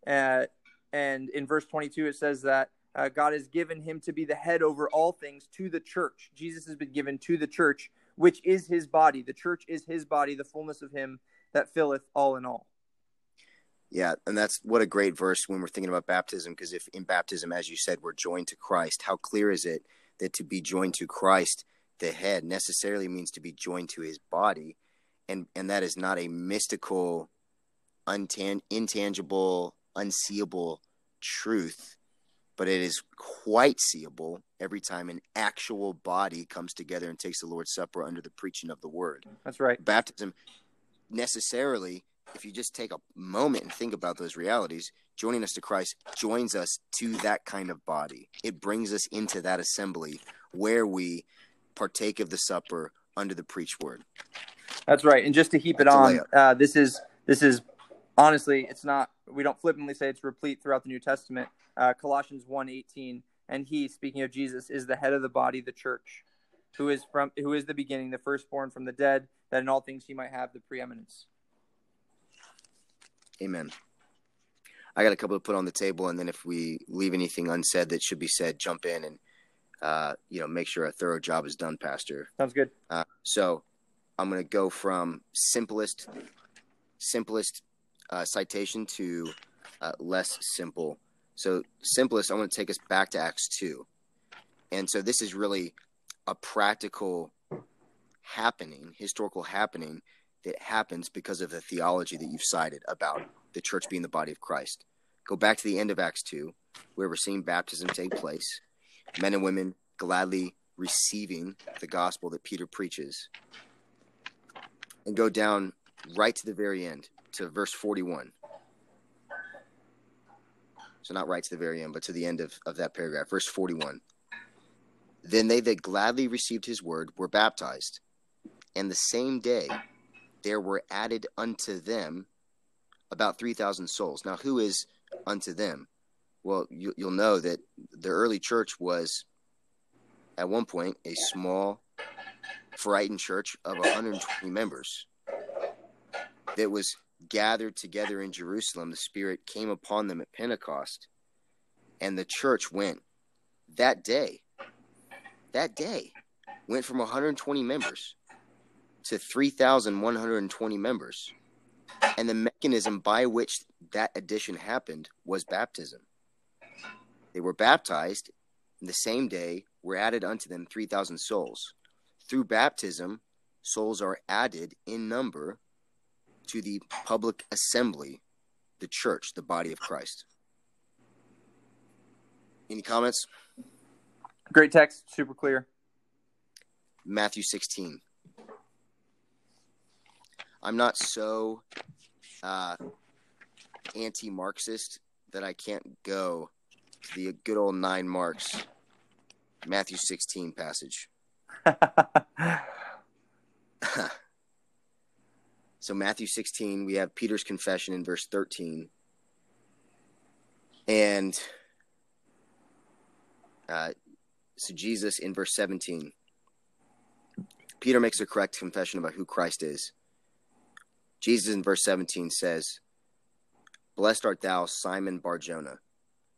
Uh, And in verse 22, it says that uh, God has given him to be the head over all things to the church. Jesus has been given to the church, which is his body. The church is his body, the fullness of him that filleth all in all. Yeah, and that's what a great verse when we're thinking about baptism. Because if in baptism, as you said, we're joined to Christ, how clear is it that to be joined to Christ, the head, necessarily means to be joined to his body? And, and that is not a mystical, untan- intangible, unseeable truth, but it is quite seeable every time an actual body comes together and takes the Lord's Supper under the preaching of the word. That's right. Baptism necessarily if you just take a moment and think about those realities, joining us to Christ joins us to that kind of body. It brings us into that assembly where we partake of the supper under the preached word. That's right. And just to keep it on, uh, this is this is honestly, it's not. We don't flippantly say it's replete throughout the New Testament. Uh, Colossians 1.18, and he, speaking of Jesus, is the head of the body, the church, who is from who is the beginning, the firstborn from the dead, that in all things he might have the preeminence. Amen. I got a couple to put on the table, and then if we leave anything unsaid that should be said, jump in and uh, you know make sure a thorough job is done, Pastor. Sounds good. Uh, so I'm going to go from simplest simplest uh, citation to uh, less simple. So simplest, I want to take us back to Acts two, and so this is really a practical happening, historical happening that happens because of the theology that you've cited about the church being the body of Christ. Go back to the end of Acts 2, where we're seeing baptism take place, men and women gladly receiving the gospel that Peter preaches. And go down right to the very end, to verse 41. So, not right to the very end, but to the end of, of that paragraph, verse 41. Then they that gladly received his word were baptized. And the same day there were added unto them about 3,000 souls. Now, who is unto them? Well, you, will know that the early church was, at one point, a small, frightened church of 120 members that was gathered together in Jerusalem. The Spirit came upon them at Pentecost, and the church went that day. That day went from 120 members to 3,120 members. And the mechanism by which that addition happened was baptism. They were baptized, and the same day were added unto them 3,000 souls. Through baptism, souls are added in number to the public assembly, the church, the body of Christ. Any comments? Great text, super clear. Matthew 16. I'm not so uh, anti-Marxist that I can't go to the good old 9Marks Matthew 16 passage. so Matthew 16, we have Peter's confession in verse 13, and uh, so Jesus in verse 17. Peter makes a correct confession about who Christ is. Jesus in verse 17 says, Blessed art thou, Simon Barjona,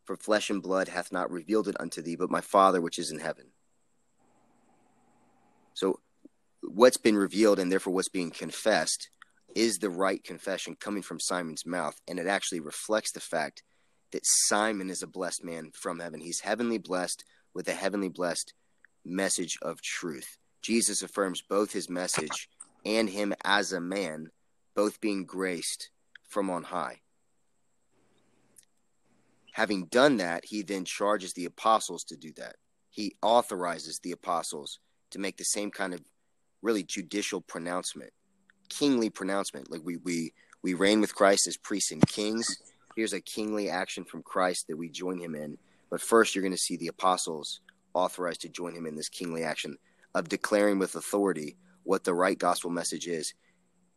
for flesh and blood hath not revealed it unto thee, but my Father which is in heaven. So, what's been revealed and therefore what's being confessed is the right confession coming from Simon's mouth, and it actually reflects the fact that Simon is a blessed man from heaven. He's heavenly blessed with a heavenly blessed message of truth. Jesus affirms both his message and him as a man both being graced from on high. Having done that, he then charges the apostles to do that. He authorizes the apostles to make the same kind of really judicial pronouncement, kingly pronouncement. Like we we we reign with Christ as priests and kings. Here's a kingly action from Christ that we join him in. But first, you're going to see the apostles authorized to join him in this kingly action of declaring with authority what the right gospel message is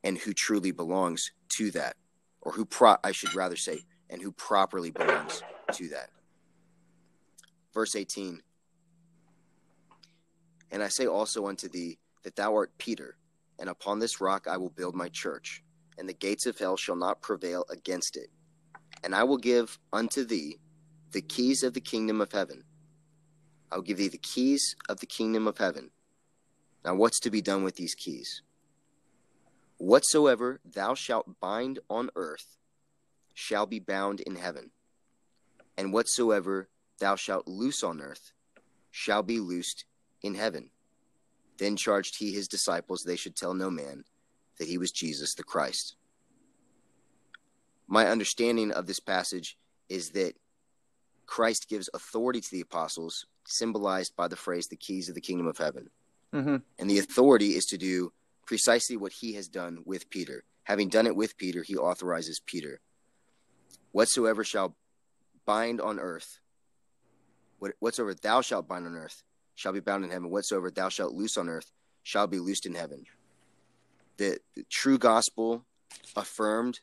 and who truly belongs to that, or who pro I should rather say, and who properly belongs to that. Verse 18. And I say also unto thee that thou art Peter, and upon this rock I will build my church, and the gates of hell shall not prevail against it. And I will give unto thee the keys of the kingdom of heaven. I will give thee the keys of the kingdom of heaven. Now, what's to be done with these keys? Whatsoever thou shalt bind on earth shall be bound in heaven, and whatsoever thou shalt loose on earth shall be loosed in heaven. Then charged he his disciples they should tell no man that he was Jesus the Christ. My understanding of this passage is that Christ gives authority to the apostles, symbolized by the phrase, the keys of the kingdom of heaven. Mm-hmm. And the authority is to do precisely what he has done with Peter. Having done it with Peter, he authorizes Peter. Whatsoever shall bind on earth, whatsoever thou shalt bind on earth, shall be bound in heaven. Whatsoever thou shalt loose on earth, shall be loosed in heaven. The, the true gospel affirmed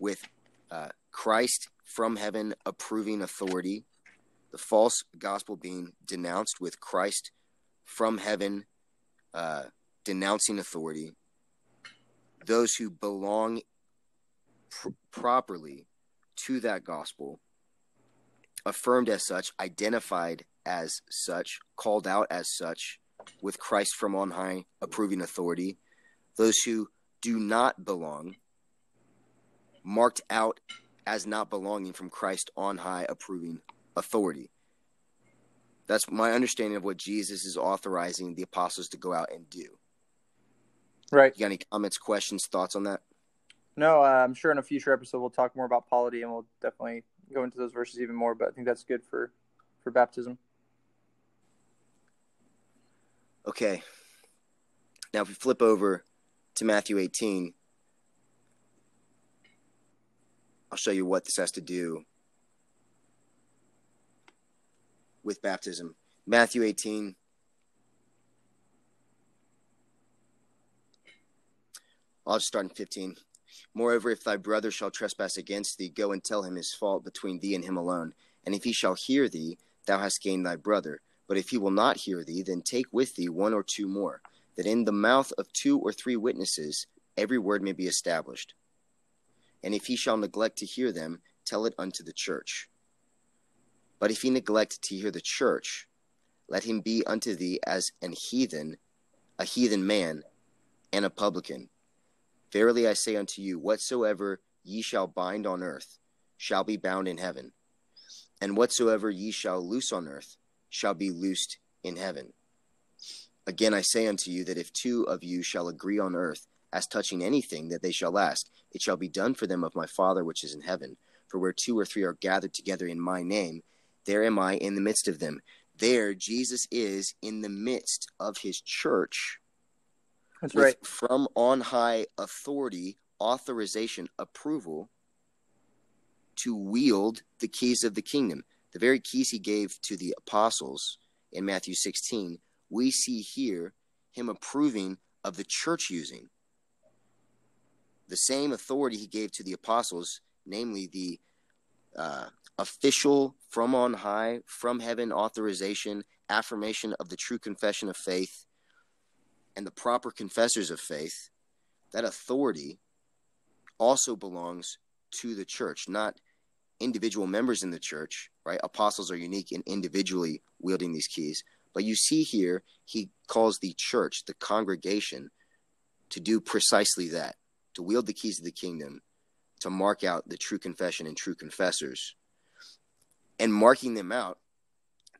with uh, Christ from heaven approving authority, the false gospel being denounced with Christ from heaven uh, denouncing authority, those who belong pr- properly to that gospel, affirmed as such, identified as such, called out as such, with Christ from on high approving authority, those who do not belong, marked out as not belonging from Christ on high approving authority. That's my understanding of what Jesus is authorizing the apostles to go out and do. Right. You got any comments, questions, thoughts on that? No, uh, I'm sure in a future episode we'll talk more about polity and we'll definitely go into those verses even more. But I think that's good for for baptism. Okay. Now, if we flip over to Matthew 18, I'll show you what this has to do with baptism. Matthew 18. I'll just start in 15. Moreover, if thy brother shall trespass against thee, go and tell him his fault between thee and him alone. And if he shall hear thee, thou hast gained thy brother. But if he will not hear thee, then take with thee one or two more, that in the mouth of two or three witnesses every word may be established. And if he shall neglect to hear them, tell it unto the church. But if he neglect to hear the church, let him be unto thee as an heathen, a heathen man, and a publican. Verily I say unto you, whatsoever ye shall bind on earth shall be bound in heaven, and whatsoever ye shall loose on earth shall be loosed in heaven. Again I say unto you that if two of you shall agree on earth as touching anything that they shall ask, it shall be done for them of my Father which is in heaven. For where two or three are gathered together in my name, there am I in the midst of them. There Jesus is in the midst of his church. That's right. From on high authority, authorization, approval to wield the keys of the kingdom. The very keys he gave to the apostles in Matthew 16, we see here him approving of the church using the same authority he gave to the apostles, namely the uh, official from on high, from heaven authorization, affirmation of the true confession of faith, and the proper confessors of faith, that authority also belongs to the church, not individual members in the church, right? Apostles are unique in individually wielding these keys. But you see here, he calls the church, the congregation, to do precisely that to wield the keys of the kingdom, to mark out the true confession and true confessors, and marking them out,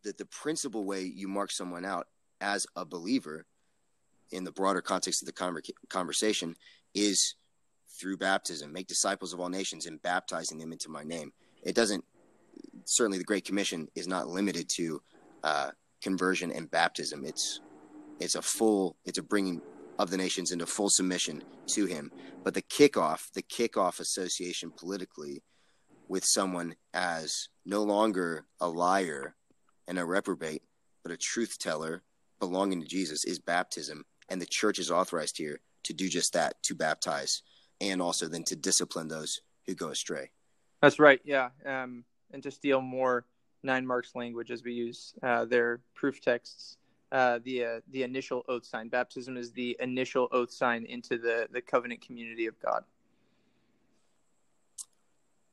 that the principal way you mark someone out as a believer in the broader context of the conversation is through baptism. Make disciples of all nations and baptizing them into my name. It doesn't, certainly, the Great Commission is not limited to uh, conversion and baptism. It's it's a full, it's a bringing of the nations into full submission to him. But the kickoff, the kickoff association politically with someone as no longer a liar and a reprobate, but a truth teller belonging to Jesus is baptism. And the church is authorized here to do just that, to baptize, and also then to discipline those who go astray. That's right. Yeah. Um, and to steal more 9Marks language as we use uh, their proof texts uh, the uh, the initial oath sign. Baptism is the initial oath sign into the the covenant community of God.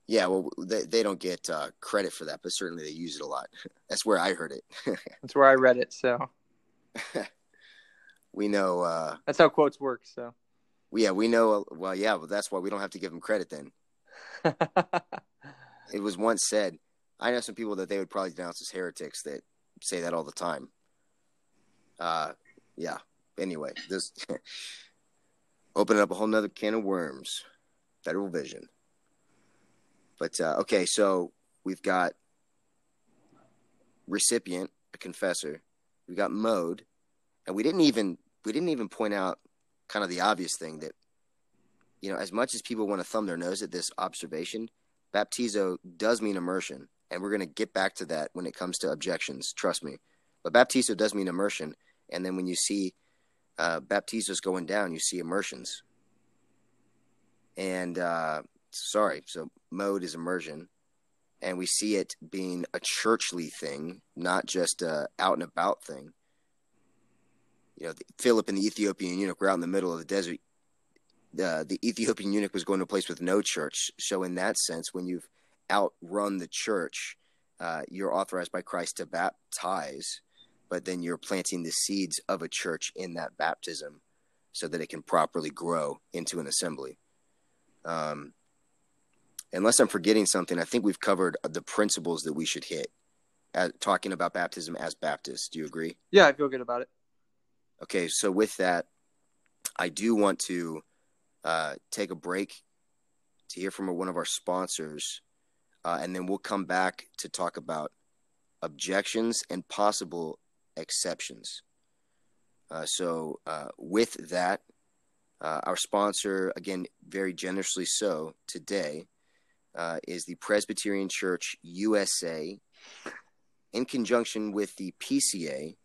Yeah, well, they, they don't get uh, credit for that, but certainly they use it a lot. That's where I heard it. That's where I read it. So we know. Uh, that's how quotes work. So yeah, we know. Well, yeah, well, that's why we don't have to give them credit then. it was once said. I know some people that they would probably denounce as heretics that say that all the time. Uh, yeah. Anyway, this opening up a whole nother can of worms. Federal Vision. But uh, okay, so we've got recipient, a confessor. We got mode, and we didn't even we didn't even point out kind of the obvious thing that you know, as much as people want to thumb their nose at this observation, baptizo does mean immersion, and we're going to get back to that when it comes to objections. Trust me. But baptizo does mean immersion, and then when you see uh, baptizos going down, you see immersions. And uh, sorry, so mode is immersion, and we see it being a churchly thing, not just a out and about thing. You know, Philip and the Ethiopian eunuch were out in the middle of the desert. Uh, the Ethiopian eunuch was going to a place with no church. So, in that sense, when you've outrun the church, uh, you're authorized by Christ to baptize, but then you're planting the seeds of a church in that baptism so that it can properly grow into an assembly. Um, unless I'm forgetting something, I think we've covered the principles that we should hit at talking about baptism as Baptists. Do you agree? Yeah, I feel good about it. Okay, so with that, I do want to uh, take a break to hear from one of our sponsors, uh, and then we'll come back to talk about objections and possible exceptions. Uh, so, uh, with that, uh, our sponsor, again, very generously so today, uh, is the Presbyterian Church USA, in conjunction with the PCA,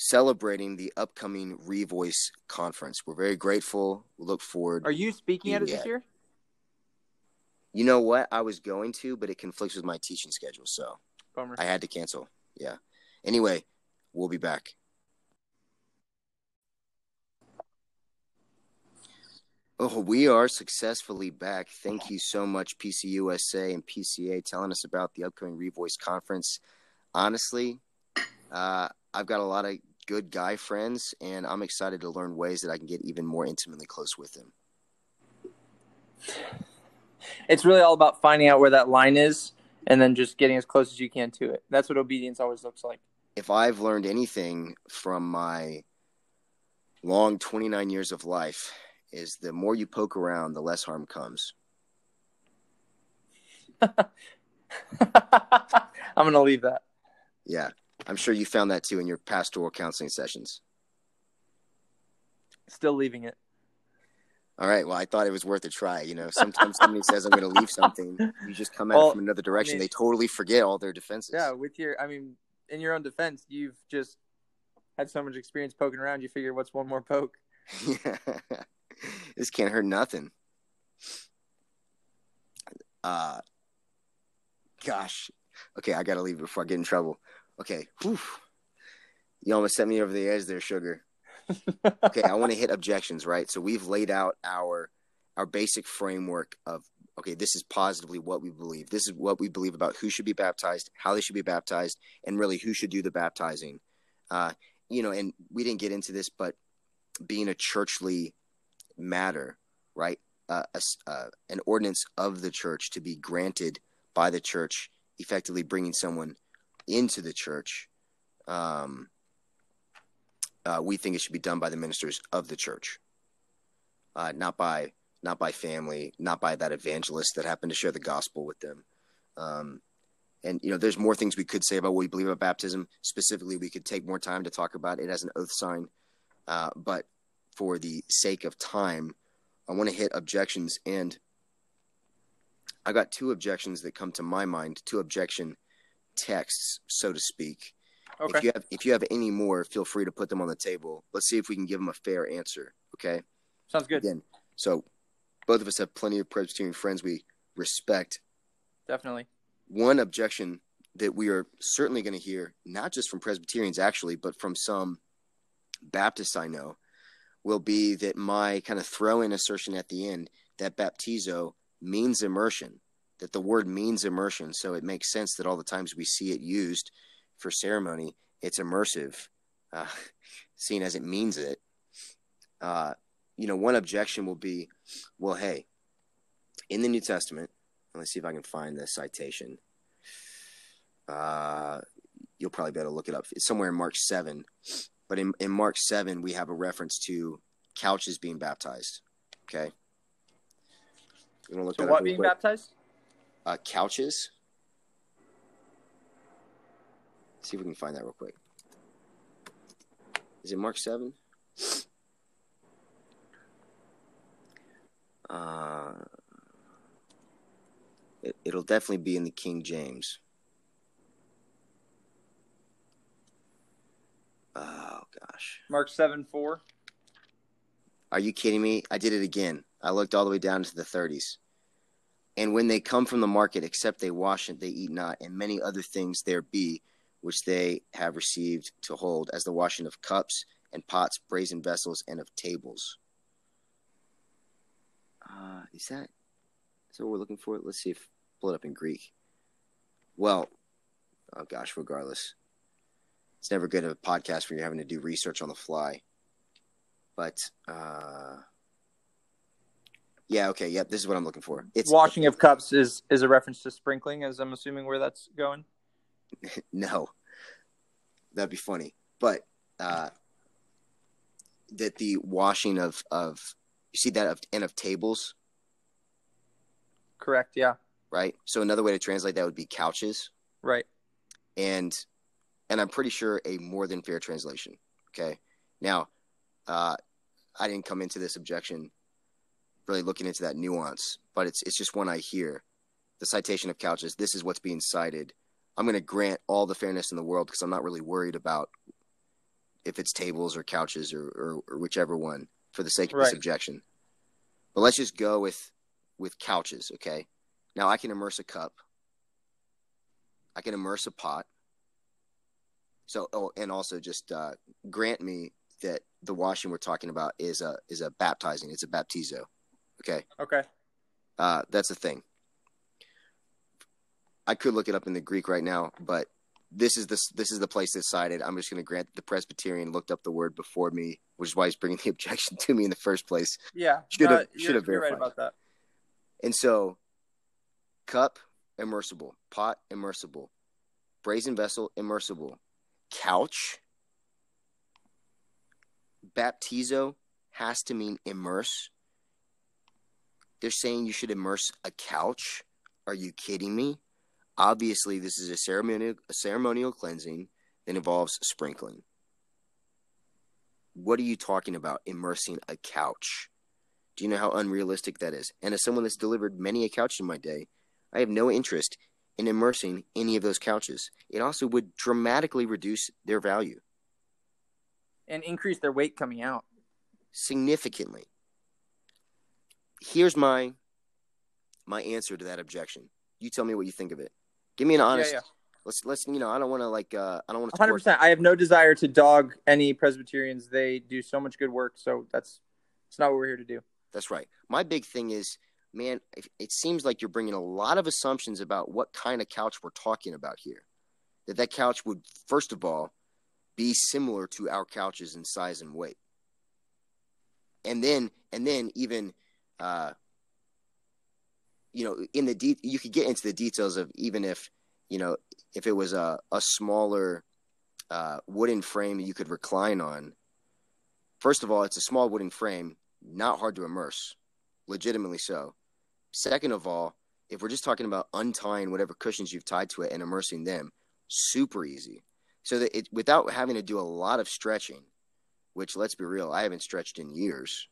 celebrating the upcoming Revoice conference. We're very grateful. We look forward. Are you speaking at it this year? You know what? I was going to, but it conflicts with my teaching schedule, so Bummer. I had to cancel. Yeah. Anyway, we'll be back. Oh, we are successfully back. Thank you so much, PCUSA and PCA, telling us about the upcoming Revoice conference. Honestly, uh, I've got a lot of good guy friends, and I'm excited to learn ways that I can get even more intimately close with them. It's really all about finding out where that line is and then just getting as close as you can to it. That's what obedience always looks like. If I've learned anything from my long 29 years of life, is the more you poke around, the less harm comes. I'm going to leave that. Yeah. I'm sure you found that too in your pastoral counseling sessions. Still leaving it. All right. Well, I thought it was worth a try. You know, sometimes somebody says I'm going to leave something, you just come at Well, it from another direction. I mean- they totally forget all their defenses. Yeah, with your, I mean, in your own defense, you've just had so much experience poking around. You figure what's one more poke? this can't hurt nothing. Uh, gosh. Okay, I gotta leave before I get in trouble. Okay, Whew. you almost sent me over the edge there, sugar. okay, I want to hit objections, right? So we've laid out our our basic framework of okay, this is positively what we believe. This is what we believe about who should be baptized, how they should be baptized, and really who should do the baptizing. Uh, you know, and we didn't get into this, but being a churchly matter, right? Uh, a uh, an ordinance of the church to be granted by the church, effectively bringing someone into the church. Um, uh, we think it should be done by the ministers of the church, uh, not by not by family, not by that evangelist that happened to share the gospel with them. Um, and you know, there's more things we could say about what we believe about baptism. Specifically, we could take more time to talk about it as an oath sign. Uh, but for the sake of time, I want to hit objections, and I got two objections that come to my mind. Two objection texts, so to speak. Okay. If you have if you have any more, feel free to put them on the table. Let's see if we can give them a fair answer. Okay. Sounds good. Again, so both of us have plenty of Presbyterian friends we respect. Definitely. One objection that we are certainly going to hear, not just from Presbyterians actually, but from some Baptists I know, will be that my kind of throw in assertion at the end that baptizo means immersion, that the word means immersion. So it makes sense that all the times we see it used for ceremony, it's immersive, uh, seen as it means it. Uh, you know, one objection will be, well, hey, in the New Testament, let's see if I can find the citation. Uh, you'll probably be able to look it up. It's somewhere in Mark 7. But in, in Mark 7, we have a reference to couches being baptized. Okay. You want to look So what being quick? baptized? Uh, couches. see if we can find that real quick. Is it Mark 7? Uh, it, it'll definitely be in the King James. Oh, gosh. Mark seven four. Are you kidding me? I did it again. I looked all the way down to the 30s. And when they come from the market, except they wash it, they eat not, and many other things there be, which they have received to hold, as the washing of cups and pots, brazen vessels, and of tables. Uh, is that what we're looking for? Let's see if pull it up in Greek. Well, oh gosh, regardless, it's never good of a podcast when you're having to do research on the fly. But uh, yeah, okay, yep, this is what I'm looking for. It's Washing of cups is is a reference to sprinkling, as I'm assuming where that's going. no, that'd be funny. But uh, that the washing of of you see that of and of tables, Correct. Yeah. right? So another way to translate that would be couches, Right. and and I'm pretty sure a more than fair translation. Okay, now uh, I didn't come into this objection really looking into that nuance, but it's it's just one I hear. The citation of couches. This is what's being cited. I'm going to grant all the fairness in the world because I'm not really worried about if it's tables or couches or, or, or whichever one for the sake of this objection. But let's just go with with couches, okay? Now I can immerse a cup. I can immerse a pot. So, oh, and also just uh, grant me that the washing we're talking about is a is a baptizing. It's a baptizo. Okay, Okay. uh, that's the thing. I could look it up in the Greek right now, but this is the this is the place that cited. I'm just going to grant the Presbyterian looked up the word before me, which is why he's bringing the objection to me in the first place. Yeah. Should have- should have you're right verified. about that. And so, cup immersible, pot immersible, brazen vessel immersible, couch. Baptizo has to mean immerse. They're saying you should immerse a couch. Are you kidding me? Obviously, this is a ceremonial a ceremonial cleansing that involves sprinkling. What are you talking about? Immersing a couch? Do you know how unrealistic that is? And as someone that's delivered many a couch in my day, I have no interest in immersing any of those couches. It also would dramatically reduce their value And increase their weight coming out. significantly. Here's my my answer to that objection. You tell me what you think of it. Give me an honest. Yeah, yeah. Let's let's you know I don't want to like uh I don't want to Hundred percent. I have no desire to dog any Presbyterians. They do so much good work. So that's it's not what we're here to do. That's right. My big thing is, man, it, it seems like you're bringing a lot of assumptions about what kind of couch we're talking about here. That that couch would, first of all, be similar to our couches in size and weight, and then and then even, uh, you know, in the de- you could get into the details of even if you know if it was a a smaller uh, wooden frame you could recline on. First of all, it's a small wooden frame not hard to immerse, legitimately so. Second of all, if we're just talking about untying whatever cushions you've tied to it and immersing them, super easy. So that it without having to do a lot of stretching, which let's be real, I haven't stretched in years.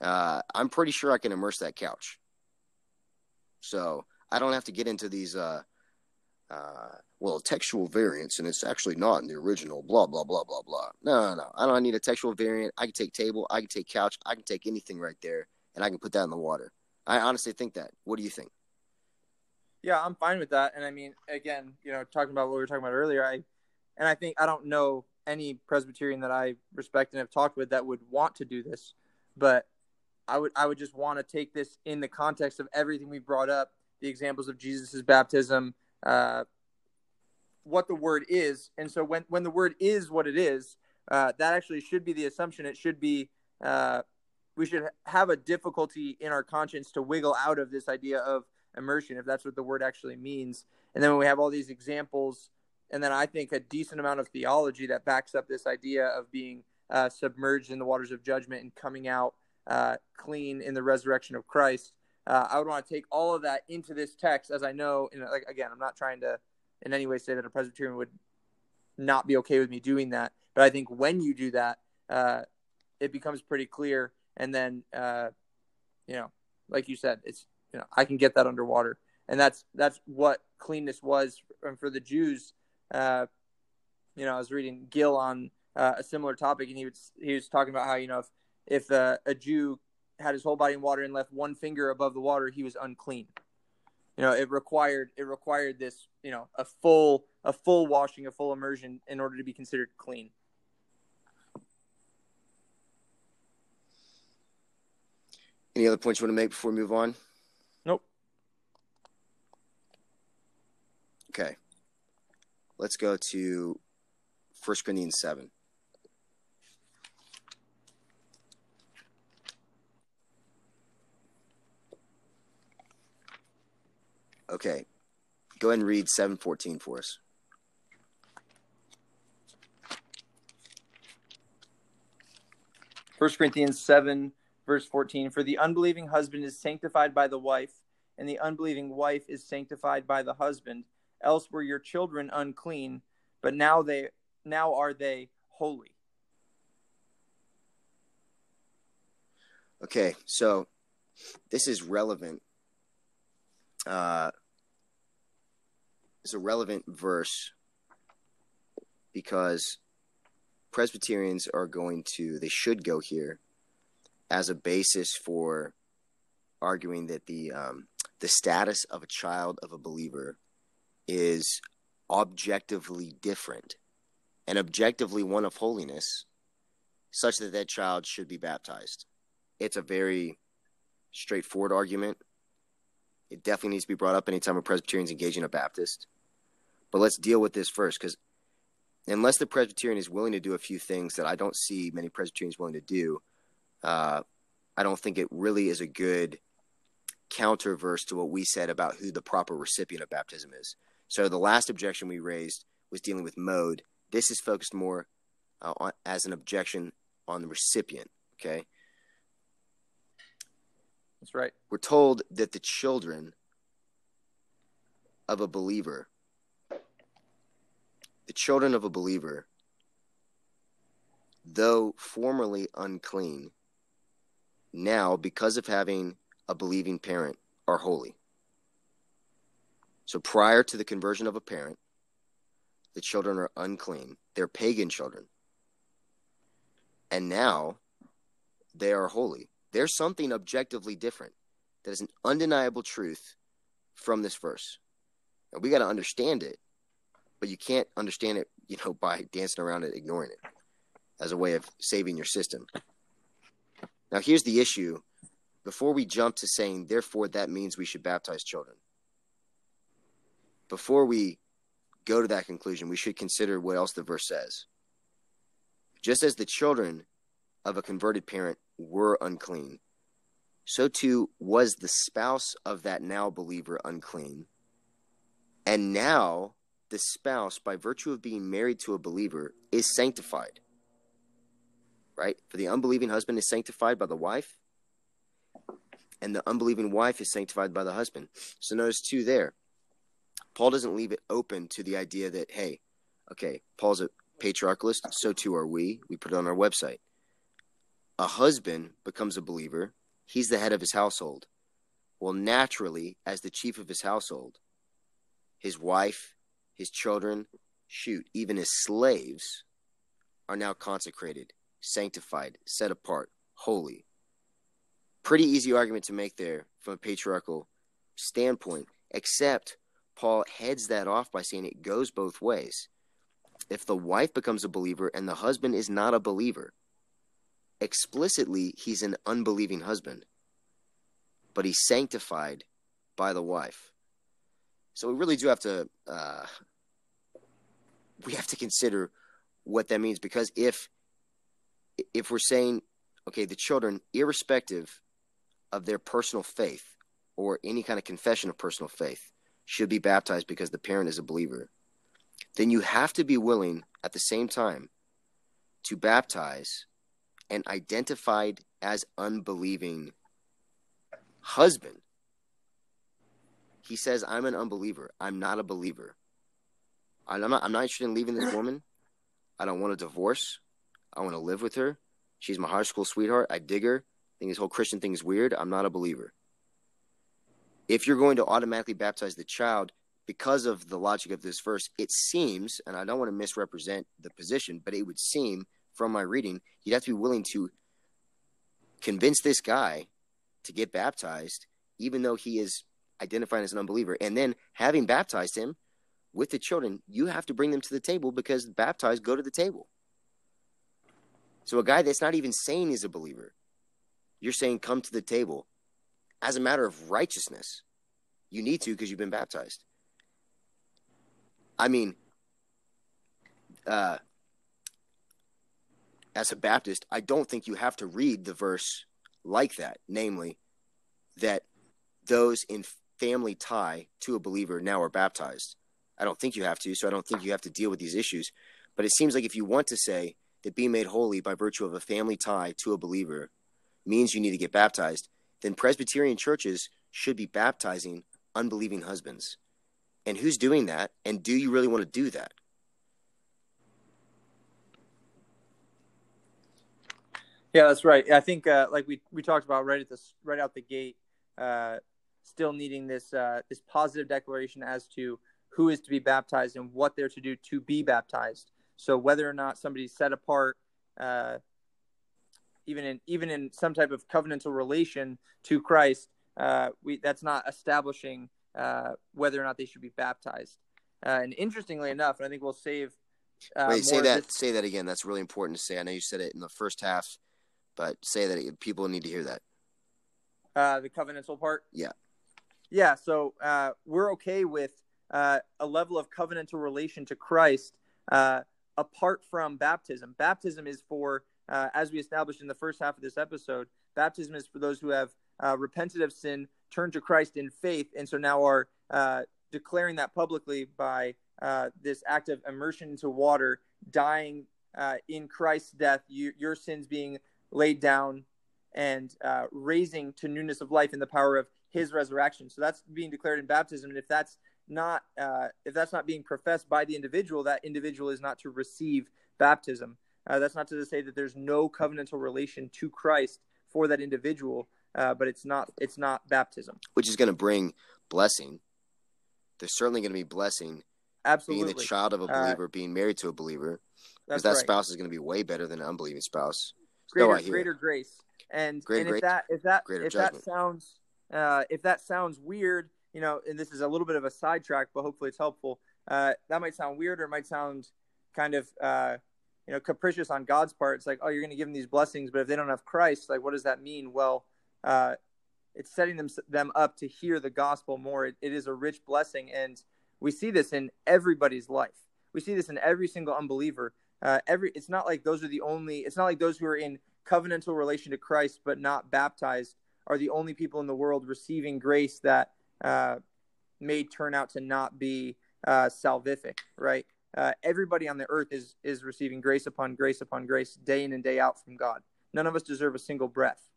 Uh, I'm pretty sure I can immerse that couch. So I don't have to get into these uh, uh, well, textual variants, and it's actually not in the original, blah, blah, blah, blah, blah. No, no, no. I don't need a textual variant. I can take table, I can take couch, I can take anything right there, and I can put that in the water. I honestly think that. What do you think? Yeah, I'm fine with that. And I mean, again, you know, talking about what we were talking about earlier, I and I think I don't know any Presbyterian that I respect and have talked with that would want to do this, but I would I would just want to take this in the context of everything we brought up, the examples of Jesus' baptism, uh, what the word is, and so when when the word is what it is, uh, that actually should be the assumption. It should be uh, we should have a difficulty in our conscience to wiggle out of this idea of immersion if that's what the word actually means. And then when we have all these examples, and then I think a decent amount of theology that backs up this idea of being uh, submerged in the waters of judgment and coming out uh, clean in the resurrection of Christ. Uh, I would want to take all of that into this text, as I know. And like again, I'm not trying to in any way say that a Presbyterian would not be okay with me doing that, but I think when you do that, uh, it becomes pretty clear. And then, uh, you know, like you said, it's you know I can get that underwater, and that's that's what cleanness was for the Jews. Uh, you know, I was reading Gill on uh, a similar topic, and he was he was talking about how you know if if uh, a Jew had his whole body in water and left one finger above the water, he was unclean. You know, it required it required this you know a full a full washing, a full immersion in order to be considered clean. Any other points you want to make before we move on? Nope. Okay. Let's go to 1 Corinthians 7. Okay. Go ahead and read 714 for us. First Corinthians 7, verse 14 For the unbelieving husband is sanctified by the wife, and the unbelieving wife is sanctified by the husband. Else were your children unclean, but now they now are they holy. Okay, so this is relevant. Uh, it's a relevant verse because Presbyterians are going to, they should go here as a basis for arguing that the um, the status of a child of a believer is objectively different and objectively one of holiness, such that that child should be baptized. It's a very straightforward argument. It definitely needs to be brought up anytime a Presbyterian's engaging a Baptist. But let's deal with this first, because unless the Presbyterian is willing to do a few things that I don't see many Presbyterians willing to do, uh, I don't think it really is a good counterverse to what we said about who the proper recipient of baptism is. So the last objection we raised was dealing with mode. This is focused more uh, on, as an objection on the recipient. Okay. That's right. We're told that the children of a believer, the children of a believer, though formerly unclean, now, because of having a believing parent, are holy. So prior to the conversion of a parent, the children are unclean. They're pagan children. And now they are holy. There's something objectively different that is an undeniable truth from this verse. And we got to understand it, but you can't understand it, you know, by dancing around it, ignoring it as a way of saving your system. Now, here's the issue. Before we jump to saying, therefore, that means we should baptize children, before we go to that conclusion, we should consider what else the verse says. Just as the children of a converted parent were unclean, so too was the spouse of that now believer unclean. And now the spouse, by virtue of being married to a believer, is sanctified right? For the unbelieving husband is sanctified by the wife, and the unbelieving wife is sanctified by the husband. So notice two there. Paul doesn't leave it open to the idea that, hey, okay, Paul's a patriarchalist, so too are we. We put it on our website. A husband becomes a believer, he's the head of his household. Well, naturally, as the chief of his household, his wife, his children, shoot, even his slaves are now consecrated sanctified, set apart, holy. Pretty easy argument to make there from a patriarchal standpoint, except Paul heads that off by saying it goes both ways. If the wife becomes a believer and the husband is not a believer, explicitly he's an unbelieving husband, but he's sanctified by the wife. So we really do have to uh, we have to consider what that means because if if we're saying okay the children irrespective of their personal faith or any kind of confession of personal faith should be baptized because the parent is a believer then you have to be willing at the same time to baptize an identified as unbelieving husband he says i'm an unbeliever i'm not a believer i'm not, I'm not interested in leaving this woman i don't want a divorce I want to live with her. She's my high school sweetheart. I dig her. I think this whole Christian thing is weird. I'm not a believer. If you're going to automatically baptize the child because of the logic of this verse, it seems, and I don't want to misrepresent the position, but it would seem from my reading, you'd have to be willing to convince this guy to get baptized, even though he is identifying as an unbeliever. And then having baptized him with the children, you have to bring them to the table because baptized go to the table. So a guy that's not even saying he's a believer, you're saying come to the table as a matter of righteousness. You need to because you've been baptized. I mean, uh, as a Baptist, I don't think you have to read the verse like that, namely, that those in family tie to a believer now are baptized. I don't think you have to, so I don't think you have to deal with these issues. But it seems like if you want to say that being made holy by virtue of a family tie to a believer means you need to get baptized, then Presbyterian churches should be baptizing unbelieving husbands. And who's doing that? And do you really want to do that? Yeah, that's right. I think, uh, like we we talked about right at this right out the gate, uh, still needing this uh, this positive declaration as to who is to be baptized and what they're to do to be baptized. So whether or not somebody's set apart, uh, even in even in some type of covenantal relation to Christ, uh, we that's not establishing uh, whether or not they should be baptized. Uh, and interestingly enough, and I think we'll save. Uh, Wait, say that. this- Say that again. That's really important to say. I know you said it in the first half, but say that people need to hear that. uh, the covenantal part. Yeah. Yeah. So uh, we're okay with uh, a level of covenantal relation to Christ uh, apart from baptism. Baptism is for, uh, as we established in the first half of this episode, baptism is for those who have uh, repented of sin, turned to Christ in faith, and so now are uh, declaring that publicly by uh, this act of immersion into water, dying uh, in Christ's death, you, your sins being laid down and uh, raising to newness of life in the power of his resurrection. So that's being declared in baptism. And if that's not uh, if that's not being professed by the individual, that individual is not to receive baptism. Uh, that's not to say that there's no covenantal relation to Christ for that individual, uh, but it's not it's not baptism. Which is going to bring blessing. There's certainly going to be blessing Absolutely, being the child of a Uh, believer, being married to a believer, because that right. spouse is going to be way better than an unbelieving spouse. Greater, greater it. grace. And, Greater and if grace, that if that if judgment. that sounds uh, if that sounds weird, you know, and this is a little bit of a sidetrack, but hopefully it's helpful. Uh, that might sound weird, or it might sound kind of uh, you know capricious on God's part. It's like, oh, you're going to give them these blessings, but if they don't have Christ, like, what does that mean? Well, uh, it's setting them them up to hear the gospel more. It, it is a rich blessing, and we see this in everybody's life. We see this in every single unbeliever. Uh, every it's not like those are the only. It's not like those who are in covenantal relation to Christ but not baptized are the only people in the world receiving grace that uh, may turn out to not be uh, salvific. Right? Uh, everybody on the earth is is receiving grace upon grace upon grace, day in and day out from God. None of us deserve a single breath,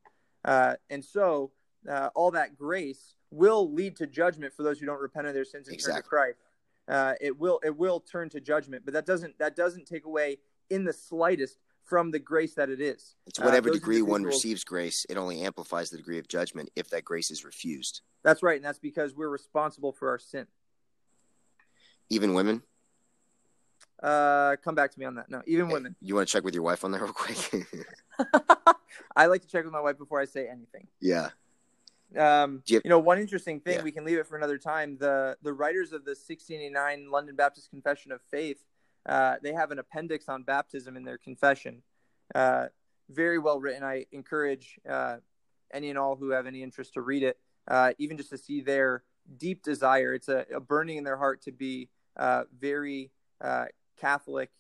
uh, and so uh, all that grace will lead to judgment for those who don't repent of their sins and turn to Christ. Uh, it will it will turn to judgment, but that doesn't that doesn't take away in the slightest from the grace that it is. To Uh, whatever those degree one receives grace, it only amplifies the degree of judgment if that grace is refused. That's right, and that's because we're responsible for our sin. Even women. Uh, come back to me on that. No, even women. You want to check with your wife on that real quick? I like to check with my wife before I say anything. yeah. Um, you- you know, one interesting thing Yeah. we can leave it for another time. The the writers of the 1689 London Baptist Confession of Faith, uh, they have an appendix on baptism in their confession. Uh, very well written. I encourage uh, any and all who have any interest to read it, uh, even just to see their deep desire. It's a, a burning in their heart to be uh, very uh, Catholic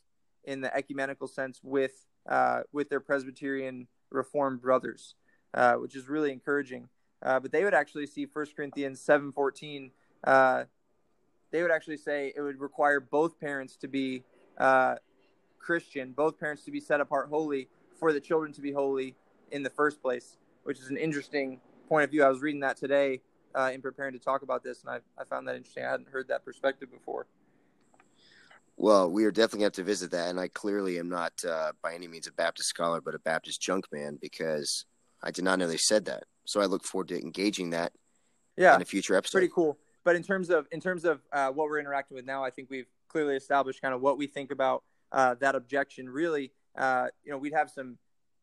in the ecumenical sense with uh, with their Presbyterian Reformed brothers, uh, which is really encouraging. But they would actually see 1 Corinthians seven fourteen. they would actually say it would require both parents to be Christian, both parents to be set apart holy for the children to be holy in the first place, which is an interesting point of view. I was reading that today uh, in preparing to talk about this, and I, I found that interesting. I hadn't heard that perspective before. Well, we are definitely going to have to visit that, and I clearly am not uh, by any means a Baptist scholar, but a Baptist junk man because I did not know they said that. So I look forward to engaging that. Yeah, in a future episode. Pretty cool. But in terms of in terms of uh, what we're interacting with now, I think we've clearly established kind of what we think about uh, that objection. Really, uh, you know, we'd have some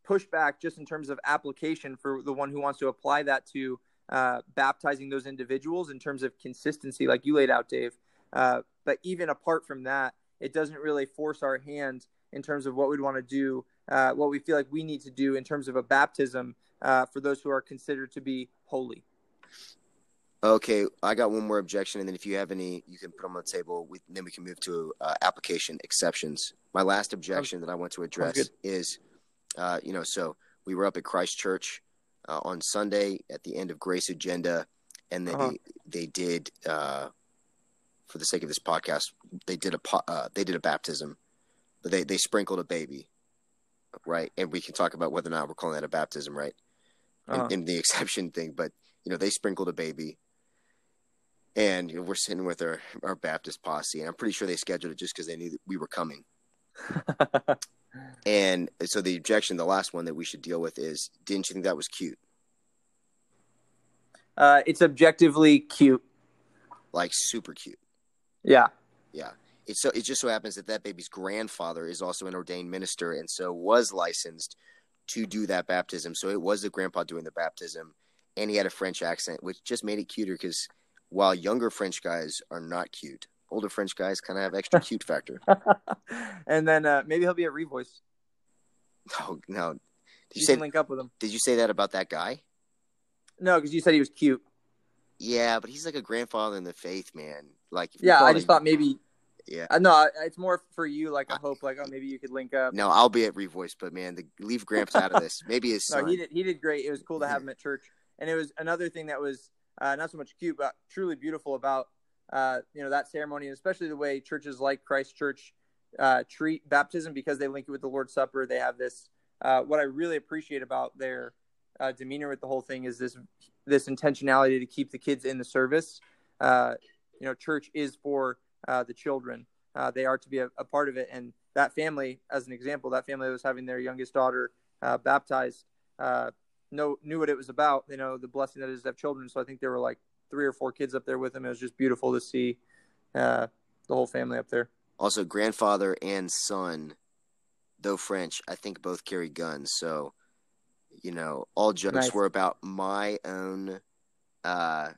pushback just in terms of application for the one who wants to apply that to uh, baptizing those individuals in terms of consistency, like you laid out, Dave. Uh, but even apart from that, it doesn't really force our hand in terms of what we'd want to do, uh, what we feel like we need to do in terms of a baptism uh, for those who are considered to be holy. Okay, I got one more objection, and then if you have any, you can put them on the table. We, then we can move to uh, application exceptions. My last objection that I want to address is, uh, you know, so we were up at Christ Church uh, on Sunday at the end of Grace Agenda, and then uh-huh. they, they did, uh, for the sake of this podcast, they did a uh, they did a baptism, but they they sprinkled a baby, right? And we can talk about whether or not we're calling that a baptism, right? Uh-huh. In, in the exception thing, but you know they sprinkled a baby and you know, we're sitting with our, our Baptist posse, and I'm pretty sure they scheduled it just because they knew that we were coming. and so the objection, the last one that we should deal with is, didn't you think that was cute? Uh, it's objectively cute, like super cute. Yeah, yeah. It so it just so happens that that baby's grandfather is also an ordained minister, and so was licensed to do that baptism. So it was the grandpa doing the baptism, and he had a French accent, which just made it cuter because while younger French guys are not cute, older French guys kind of have extra cute factor. and then uh, maybe he'll be a revoice. No, no! Did you, you say link up with him? Did you say that about that guy? No, because you said he was cute. Yeah, but he's like a grandfather in the faith, man. Like, yeah, I just thought maybe. Yeah. Uh, no, it's more for you. Like, I hope, like, oh, maybe you could link up. No, I'll be at Revoice, but man, the, leave Gramps out of this. Maybe his son. No, he did. He did great. It was cool to have him at church, and it was another thing that was uh, not so much cute, but truly beautiful about uh, you know that ceremony, and especially the way churches like Christ Church uh, treat baptism because they link it with the Lord's Supper. They have this. Uh, what I really appreciate about their uh, demeanor with the whole thing is this this intentionality to keep the kids in the service. Uh, you know, church is for the children. they are to be a, a, part of it, and that family, as an example, that family was having their youngest daughter baptized know knew what it was about. You know, the blessing that is to have children. So I think there were like three or four kids up there with them. It was just beautiful to see uh, the whole family up there. Also, grandfather and son, though French, I think both carry guns. So, you know, all jokes nice. were about my own. Uh,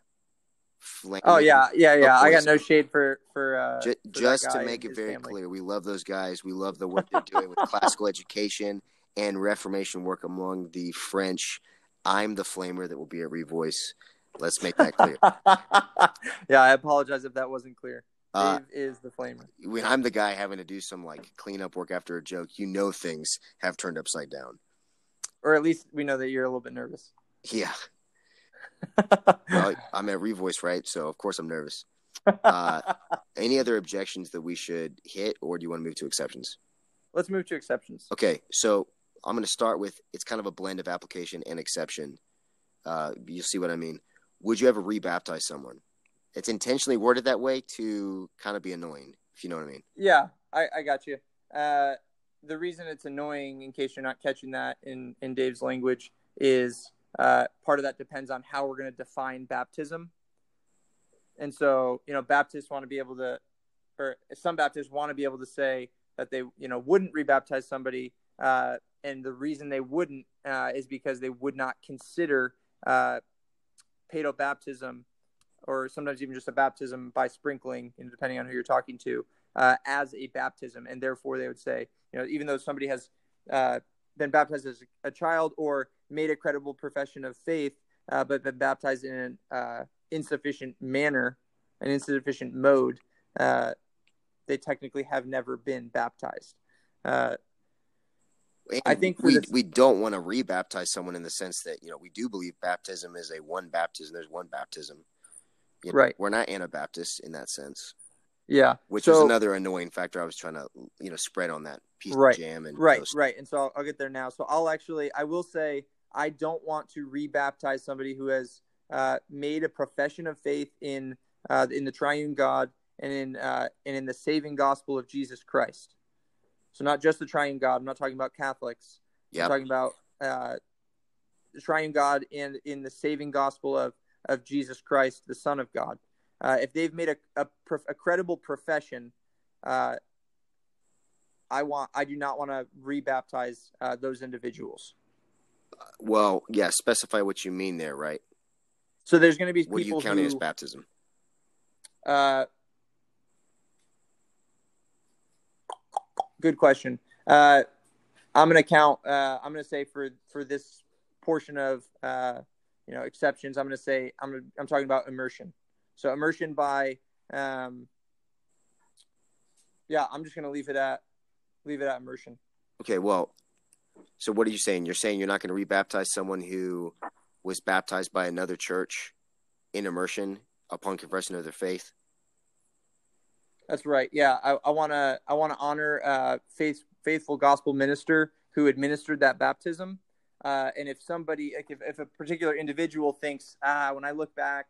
oh yeah, yeah, yeah. I got no shade for for. Uh, just, for just to make it very family. clear, we love those guys. We love the work they're doing with classical education and Reformation work among the French. I'm the flamer that will be at Revoice. Let's make that clear. yeah, I apologize if that wasn't clear. Dave uh, is the flamer. When I'm the guy having to do some like cleanup work after a joke, you know things have turned upside down. Or at least we know that you're a little bit nervous. Yeah. Well, I'm at Revoice, right? So of course I'm nervous. Uh, any other objections that we should hit, or do you want to move to exceptions? Let's move to exceptions. Okay, so I'm going to start with it's kind of a blend of application and exception. Uh, you'll see what I mean. Would you ever rebaptize someone? It's intentionally worded that way to kind of be annoying, if you know what I mean. Yeah, I, I got you. Uh, the reason it's annoying, in case you're not catching that in, in Dave's language, is uh, part of that depends on how we're going to define baptism. And so, you know, Baptists want to be able to, or some Baptists want to be able to say that they, you know, wouldn't rebaptize somebody uh, and the reason they wouldn't uh, is because they would not consider uh, paedo baptism or sometimes even just a baptism by sprinkling, you know, depending on who you're talking to, uh, as a baptism, and therefore they would say, you know, even though somebody has uh, been baptized as a child or made a credible profession of faith, uh, but been baptized in an uh, insufficient manner, an insufficient mode, uh, they technically have never been baptized. Uh, I think we this, we don't want to rebaptize someone in the sense that you know we do believe baptism is a one baptism. There's one baptism. You know, right. We're not Anabaptists in that sense. Yeah. Which so, was another annoying factor I was trying to you know spread on that piece right, of jam and right, toast. right. And so I'll, I'll get there now. So I'll actually I will say I don't want to rebaptize somebody who has uh, made a profession of faith in uh, in the Triune God and in uh, and in the saving gospel of Jesus Christ. So not just the Triune God. I'm not talking about Catholics. Yep. I'm talking about uh, the Triune God and in the saving gospel of of Jesus Christ, the Son of God. Uh, if they've made a, a, a credible profession, uh, I want I do not want to rebaptize uh, those individuals. Well, yeah, specify what you mean there, right? So there's going to be What are you people counting who, as baptism? Uh, good question. Uh, I'm going to count. Uh, I'm going to say for for this portion of uh, you know exceptions, I'm going to say I'm I'm talking about immersion. So immersion by um, yeah, I'm just going to leave it at leave it at immersion. Okay, well, so what are you saying? You're saying you're not going to rebaptize someone who was baptized by another church in immersion upon confession of their faith? That's right. Yeah, I want to I want to honor uh, faith, faithful gospel minister who administered that baptism. Uh, and if somebody, like if, if a particular individual thinks, ah, when I look back,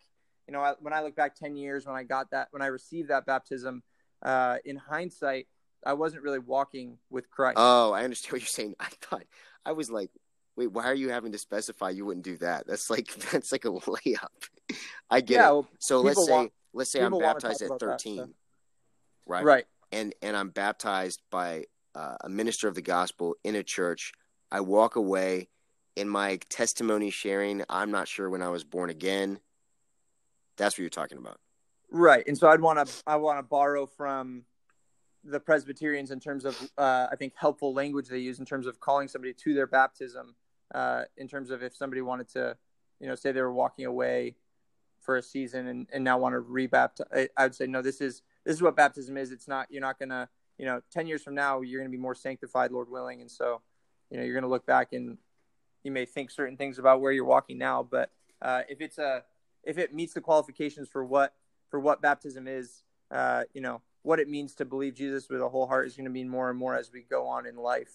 you know, I, when I look back ten years when I got that, when I received that baptism, uh, in hindsight, I wasn't really walking with Christ. Oh, I understand what you're saying. I thought I was like, wait, why are you having to specify you wouldn't do that? That's like that's like a layup. I get Yeah, it. well, so let's say want- let's say I'm baptized at about that, 13, so- right? Right. And and I'm baptized by uh, a minister of the gospel in a church. I walk away in my testimony sharing. I'm not sure when I was born again. That's what you're talking about. Right, and so I'd want to I want to borrow from the Presbyterians in terms of uh, I think helpful language they use in terms of calling somebody to their baptism. Uh, in terms of if somebody wanted to, you know, say they were walking away for a season and, and now want to rebaptize, I, would say no. This is this is what baptism is. It's not you're not gonna you know ten years from now you're gonna be more sanctified, Lord willing, and so you know you're gonna look back and you may think certain things about where you're walking now, but uh, if it's a if it meets the qualifications for what for what baptism is, uh, you know what it means to believe Jesus with a whole heart is going to mean more and more as we go on in life,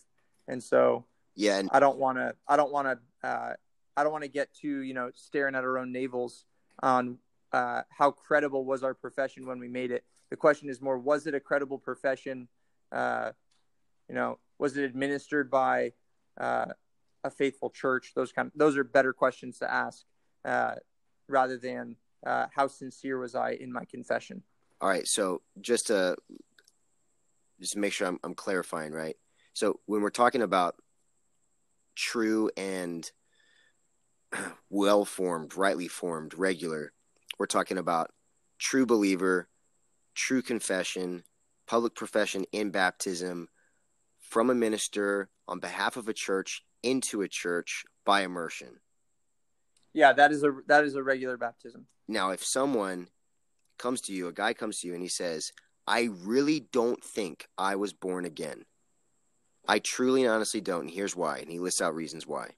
and so Yeah, and I don't want to I don't want to uh, I don't want to get too you know staring at our own navels on uh, how credible was our profession when we made it. The question is more: Was it a credible profession? Uh, you know, was it administered by uh, a faithful church? Those kind, of, those are better questions to ask uh, rather than uh, how sincere was I in my confession. All right, so just to just to make sure I'm, I'm clarifying, right? So when we're talking about true and well formed, rightly formed, regular, we're talking about true believer, true confession, public profession in baptism from a minister on behalf of a church into a church by immersion. Yeah, that is a that is a regular baptism. Now, if someone comes to you, a guy comes to you and he says, I really don't think I was born again. I truly and honestly don't. And here's why. And he lists out reasons why.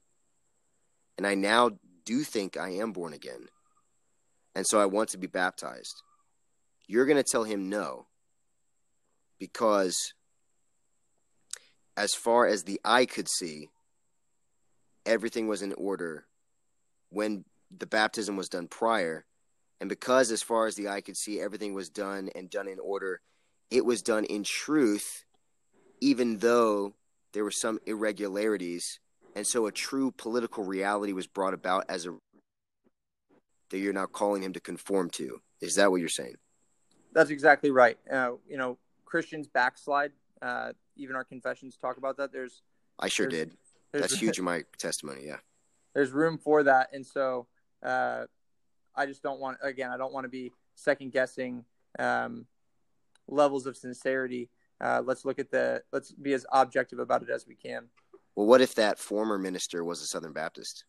And I now do think I am born again. And so I want to be baptized. You're going to tell him no. Because as far as the eye could see, everything was in order when the baptism was done prior. And because, as far as the eye could see, everything was done and done in order, it was done in truth, even though there were some irregularities. And so a true political reality was brought about as a that you're now calling him to conform to. Is that what you're saying? That's exactly right. Uh, you know, Christians backslide. Uh, even our confessions talk about that. There's I sure There's- did. That's huge in my testimony. Yeah. there's room for that and so uh, i just don't want again i don't want to be second guessing um, levels of sincerity uh, let's look at the let's be as objective about it as we can Well, what if that former minister was a Southern Baptist?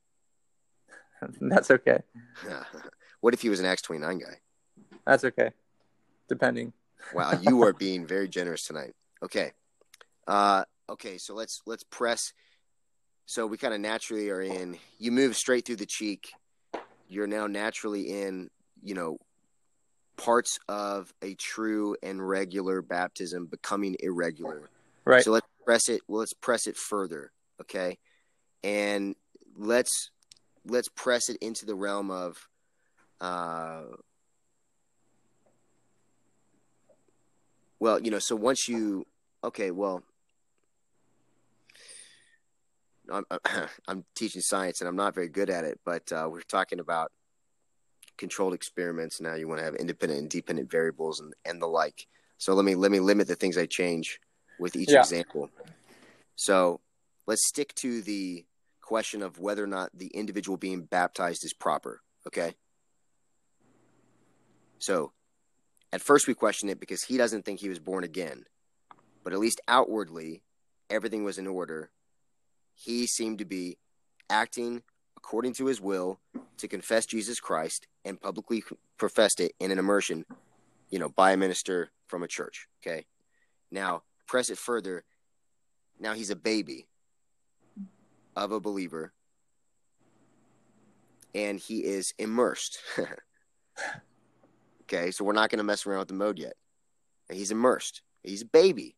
That's okay. what if he was an Acts 29 guy? That's okay. Depending. Wow, you are being very generous tonight. Okay. Uh, okay, so let's let's press. So we kind of naturally are in. You move straight through the cheek. You're now naturally in. You know, parts of a true and regular baptism becoming irregular. Right. So let's press it. Well, let's press it further. Okay, and let's let's press it into the realm of. Uh, well, you know, so once you okay, well, I'm, I'm teaching science and I'm not very good at it, but uh, we're talking about controlled experiments. Now you want to have independent and dependent variables and, and the like. So let me let me limit the things I change with each Yeah. example. So let's stick to the question of whether or not the individual being baptized is proper. Okay. So at first we question it because he doesn't think he was born again, but at least outwardly everything was in order. He seemed to be acting according to his will to confess Jesus Christ and publicly professed it in an immersion, you know, by a minister from a church. Okay. Now, press it further. Now he's a baby of a believer and he is immersed. okay. So we're not going to mess around with the mode yet. He's immersed. He's a baby.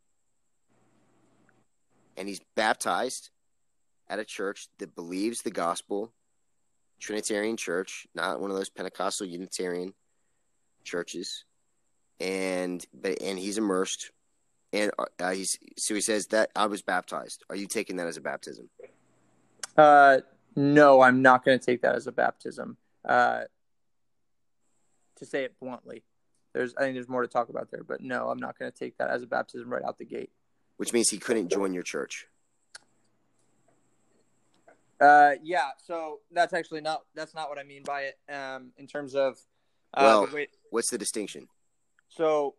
And he's baptized at a church that believes the gospel, Trinitarian church, not one of those Pentecostal Unitarian churches, and but and he's immersed, and uh, he's so he says that I was baptized. Are you taking that as a baptism? Uh, no, I'm not going to take that as a baptism. Uh, to say it bluntly, there's I think there's more to talk about there, but no, I'm not going to take that as a baptism right out the gate. Which means he couldn't join your church. Uh, yeah, so that's actually not that's not what I mean by it. Um, in terms of uh, Well, what's the distinction? So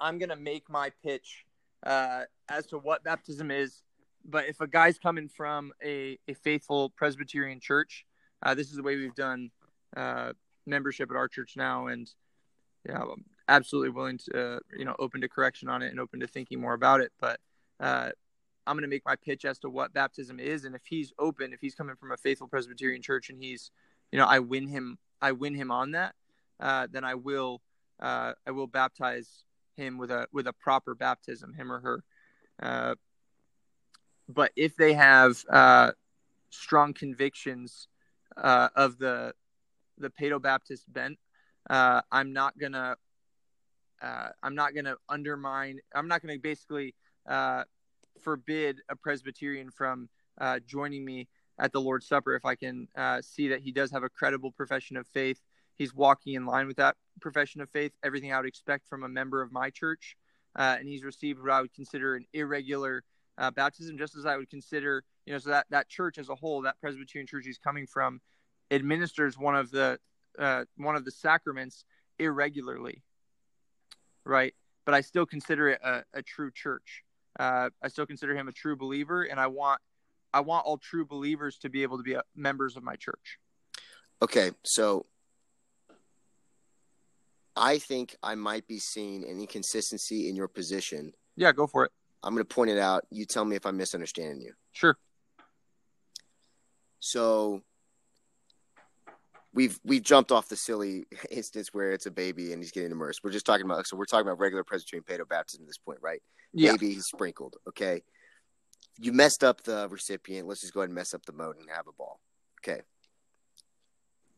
I'm gonna make my pitch uh, as to what baptism is. But if a guy's coming from a, a faithful Presbyterian church, uh, this is the way we've done uh, membership at our church now, and yeah, I'm absolutely willing to uh, you know open to correction on it and open to thinking more about it. But uh, I'm going to make my pitch as to what baptism is, and if he's open, if he's coming from a faithful Presbyterian church, and he's you know I win him, I win him on that, uh, then I will uh, I will baptize him with a with a proper baptism, him or her. Uh, but if they have uh, strong convictions uh, of the the Paedo Baptist bent, uh, I'm not gonna uh, I'm not gonna undermine. I'm not gonna basically uh, forbid a Presbyterian from uh, joining me at the Lord's Supper if I can uh, see that he does have a credible profession of faith. He's walking in line with that profession of faith, everything I would expect from a member of my church, uh, and he's received what I would consider an irregular uh, baptism, just as I would consider, you know, so that that church as a whole, that Presbyterian church he's coming from, administers one of the uh, one of the sacraments irregularly, right? But I still consider it a, a true church. Uh, I still consider him a true believer, and I want I want all true believers to be able to be uh, members of my church. Okay, so I think I might be seeing an inconsistency in your position. Yeah, go for it. I'm going to point it out. You tell me if I'm misunderstanding you. Sure. So we've we've jumped off the silly instance where it's a baby and he's getting immersed. We're just talking about so we're talking about regular Presbyterian paedo baptism at this point, right? Yeah. Baby, he's sprinkled. Okay. You messed up the recipient. Let's just go ahead and mess up the mode and have a ball. Okay.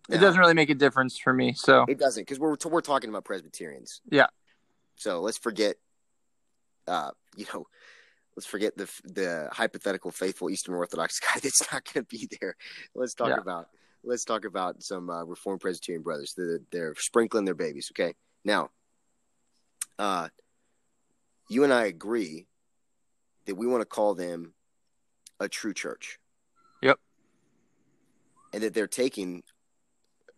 It doesn't really make a difference for me. So It doesn't because we're we're talking about Presbyterians. Yeah. So let's forget, uh, you know, let's forget the the hypothetical faithful Eastern Orthodox guy that's not going to be there. Let's talk Yeah. about let's talk about some uh, Reformed Presbyterian brothers. They're, they're sprinkling their babies. Okay. Now, uh, you and I agree that we want to call them a true church. Yep. And that they're taking,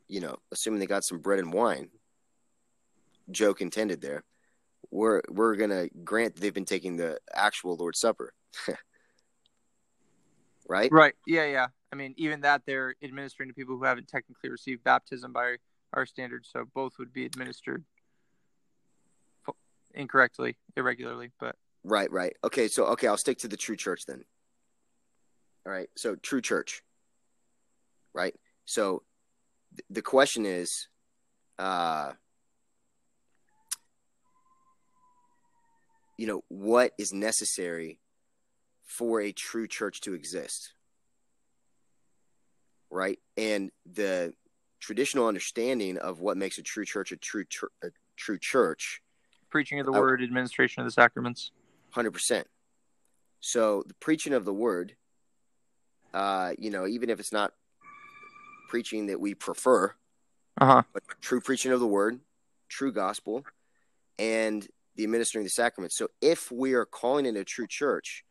you know, assuming they got some bread and wine, joke intended there, we're we're gonna grant that they've been taking the actual Lord's Supper. right? Right. Yeah, yeah. I mean, even that they're administering to people who haven't technically received baptism by our standards, so both would be administered incorrectly, irregularly. But Right, right. Okay, so okay, I'll stick to the true church then. All right, so true church. Right. So th- the question is, uh, you know, what is necessary for a true church to exist? Right, and the traditional understanding of what makes a true church a true chur- a true church preaching of the I- word, administration of the sacraments. Hundred percent. So the preaching of the word, uh, you know, even if it's not preaching that we prefer, Uh huh. but true preaching of the word, true gospel, and the administering the sacraments. So if we are calling it a true church,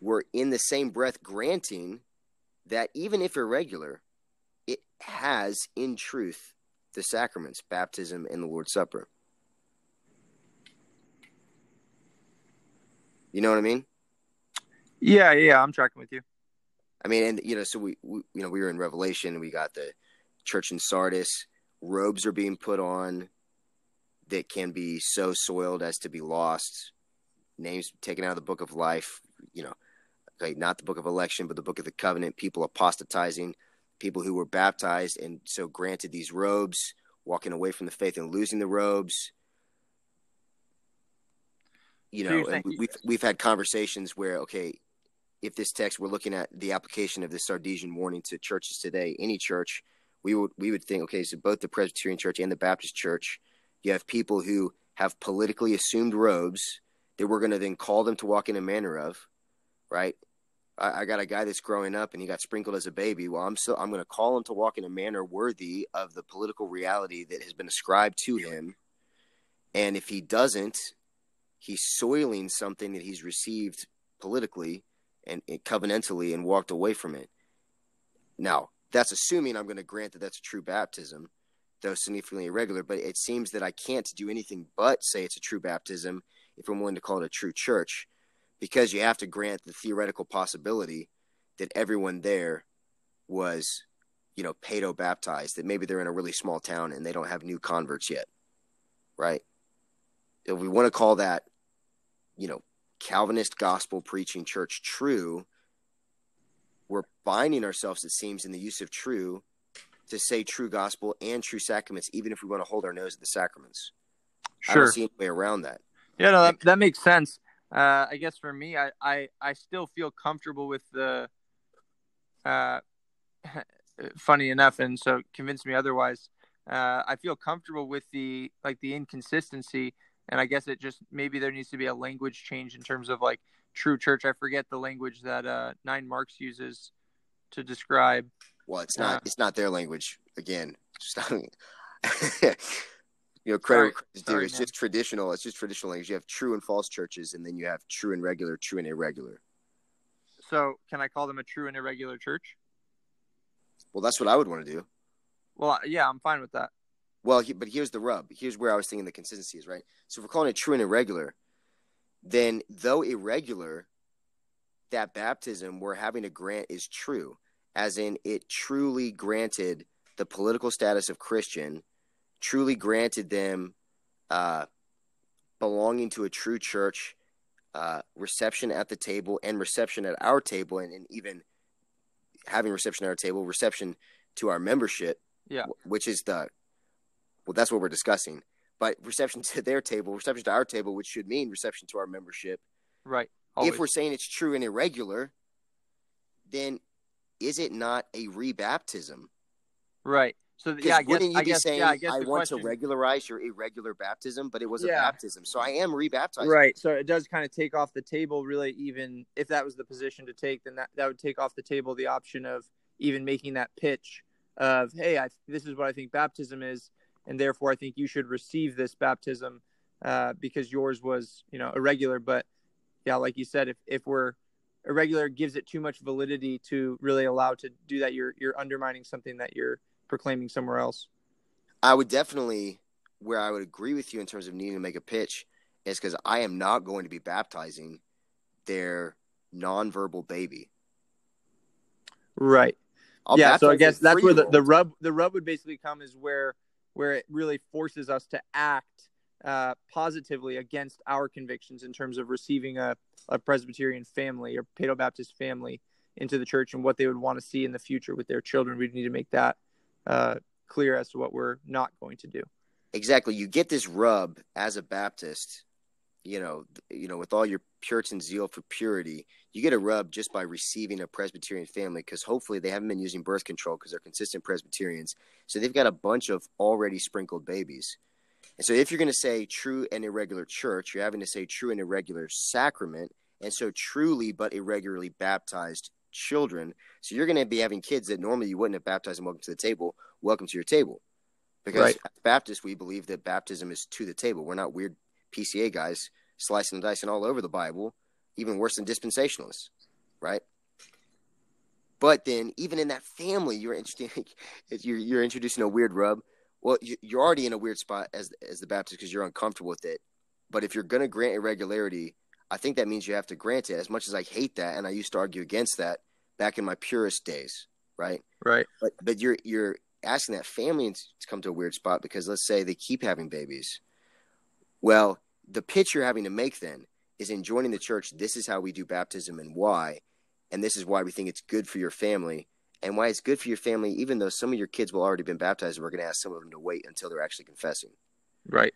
we're in the same breath granting that even if irregular, it has in truth the sacraments, baptism and the Lord's Supper. You know what I mean? Yeah, yeah. I'm tracking with you. I mean, and you know, so we, we you know, we were in Revelation. We got the church in Sardis. Robes are being put on that can be so soiled as to be lost. Names taken out of the book of life. You know, like not the book of election, but the book of the covenant. People apostatizing. People who were baptized and so granted these robes, walking away from the faith and losing the robes. You know, and we- we've we've had conversations where okay, if this text we're looking at the application of the Sardesian warning to churches today, any church, we would we would think, okay, so both the Presbyterian Church and the Baptist Church, you have people who have politically assumed robes that we're going to then call them to walk in a manner of, right? I, I got a guy that's growing up and he got sprinkled as a baby. Well, I'm still I'm going to call him to walk in a manner worthy of the political reality that has been ascribed to him, and if he doesn't, he's soiling something that he's received politically and, and covenantally and walked away from it. Now, that's assuming I'm going to grant that that's a true baptism, though significantly irregular, but it seems that I can't do anything but say it's a true baptism if I'm willing to call it a true church, because you have to grant the theoretical possibility that everyone there was, you know, paedo baptized, that maybe they're in a really small town and they don't have new converts yet, right? If we want to call that, you know, Calvinist gospel preaching church true, we're binding ourselves, it seems, in the use of true to say true gospel and true sacraments, even if we want to hold our nose at the sacraments. Sure. I don't see any way around that. Yeah, no, that, that makes sense. Uh, I guess for me, I, I, I still feel comfortable with the. Uh, funny enough, and so convince me otherwise. Uh, I feel comfortable with the like the inconsistency, and I guess it just maybe there needs to be a language change in terms of like true church. I forget the language that uh, 9Marks uses to describe. Well, it's not Uh, it's not their language. Again, you know, credit is it's man. just traditional. It's just traditional language. You have true and false churches, and then you have true and regular, true and irregular. So, can I call them a true and irregular church? Well, that's what I would want to do. Well, yeah, I'm fine with that. Well, he, but here's the rub. Here's where I was thinking the consistency is right. So if we're calling it true and irregular, then though irregular, that baptism we're having to grant is true, as in it truly granted the political status of Christian, truly granted them uh, belonging to a true church, uh, reception at the table, and reception at our table, and, and even having reception at our table, reception to our membership Yeah. which is the well that's what we're discussing but reception to their table reception to our table which should mean reception to our membership Right. if we're saying it's true and irregular then is it not a rebaptism right. So, yeah, I guess. wouldn't you I be guess. saying yeah, I the want question. to regularize your irregular baptism but it was a Yeah. baptism so i am rebaptized Right. So it does kind of take off the table, really, even if that was the position to take, then that, that would take off the table the option of even making that pitch of, hey, I, this is what I think baptism is, and therefore I think you should receive this baptism uh, because yours was, you know, irregular. But yeah, like you said, if, if we're irregular, gives it too much validity to really allow to do that. You're you're undermining something that you're proclaiming somewhere else. I would definitely, where I would agree with you in terms of needing to make a pitch, is because I am not going to be baptizing their nonverbal baby. Right. I'll yeah. So I guess that's where the, the rub the rub would basically come is where where it really forces us to act uh, positively against our convictions in terms of receiving a, a Presbyterian family or Paedo Baptist family into the church and what they would want to see in the future with their children. We need to make that uh, clear as to what we're not going to do. exactly you get this rub as a baptist you know you know with all your puritan zeal for purity you get a rub just by receiving a presbyterian family because hopefully they haven't been using birth control because they're consistent presbyterians. So they've got a bunch of already sprinkled babies. And so if you're going to say true and irregular church you're having to say true and irregular sacrament and so truly but irregularly baptized children. So you're going to be having kids that normally you wouldn't have baptized and welcome to the table welcome to your table. Because Right. Baptists, we believe that baptism is to the table. We're not weird PCA guys slicing and dicing all over the Bible, even worse than dispensationalists, right? But then, even in that family, you're interesting. You're you're introducing a weird rub. Well, you- you're already in a weird spot as as the Baptist because you're uncomfortable with it. But if you're going to grant irregularity, I think that means you have to grant it. As much as I hate that, and I used to argue against that back in my purist days, right? Right. But but you're you're asking that family to come to a weird spot because let's say they keep having babies. Well, the pitch you're having to make then is in joining the church. This is how we do baptism and why, and this is why we think it's good for your family and why it's good for your family. Even though some of your kids will already been baptized, And we're going to ask some of them to wait until they're actually confessing. Right.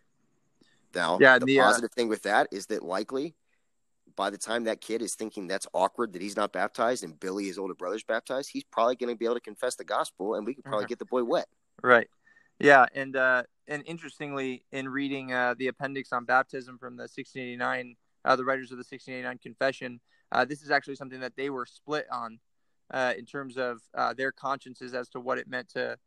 Now, Yeah, the the, uh, positive thing with that is that likely by the time that kid is thinking that's awkward that he's not baptized and Billy, his older brother's baptized, he's probably going to be able to confess the gospel and we could probably Mhm. get the boy wet. Right. Yeah, and uh, and interestingly, in reading uh, the appendix on baptism from the 1689, uh, the writers of the 1689 Confession, uh, this is actually something that they were split on uh, in terms of uh, their consciences as to what it meant to,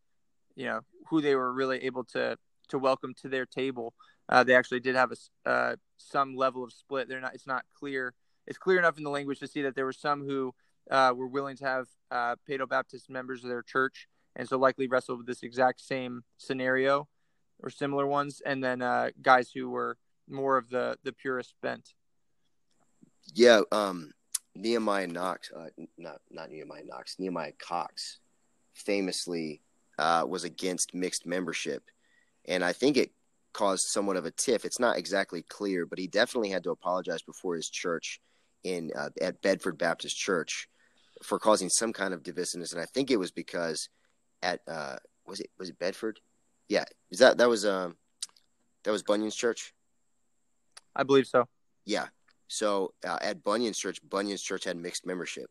you know, who they were really able to to welcome to their table. Uh, they actually did have a some level of split. They're not. It's not clear. It's clear enough in the language to see that there were some who were willing to have uh, Paedo Baptist members of their church and so likely wrestled with this exact same scenario or similar ones, and then uh, guys who were more of the the purist bent. Yeah, um, Nehemiah Knox, uh, not not Nehemiah Knox, Nehemiah Cox, famously uh, was against mixed membership, and I think it caused somewhat of a tiff. It's not exactly clear, but he definitely had to apologize before his church in uh, at Bedford Baptist Church for causing some kind of divisiveness, and I think it was because at uh, was it was it Bedford? Yeah, is that that was um that was Bunyan's church? I believe so. Yeah. So uh, at Bunyan's church, Bunyan's church had mixed membership,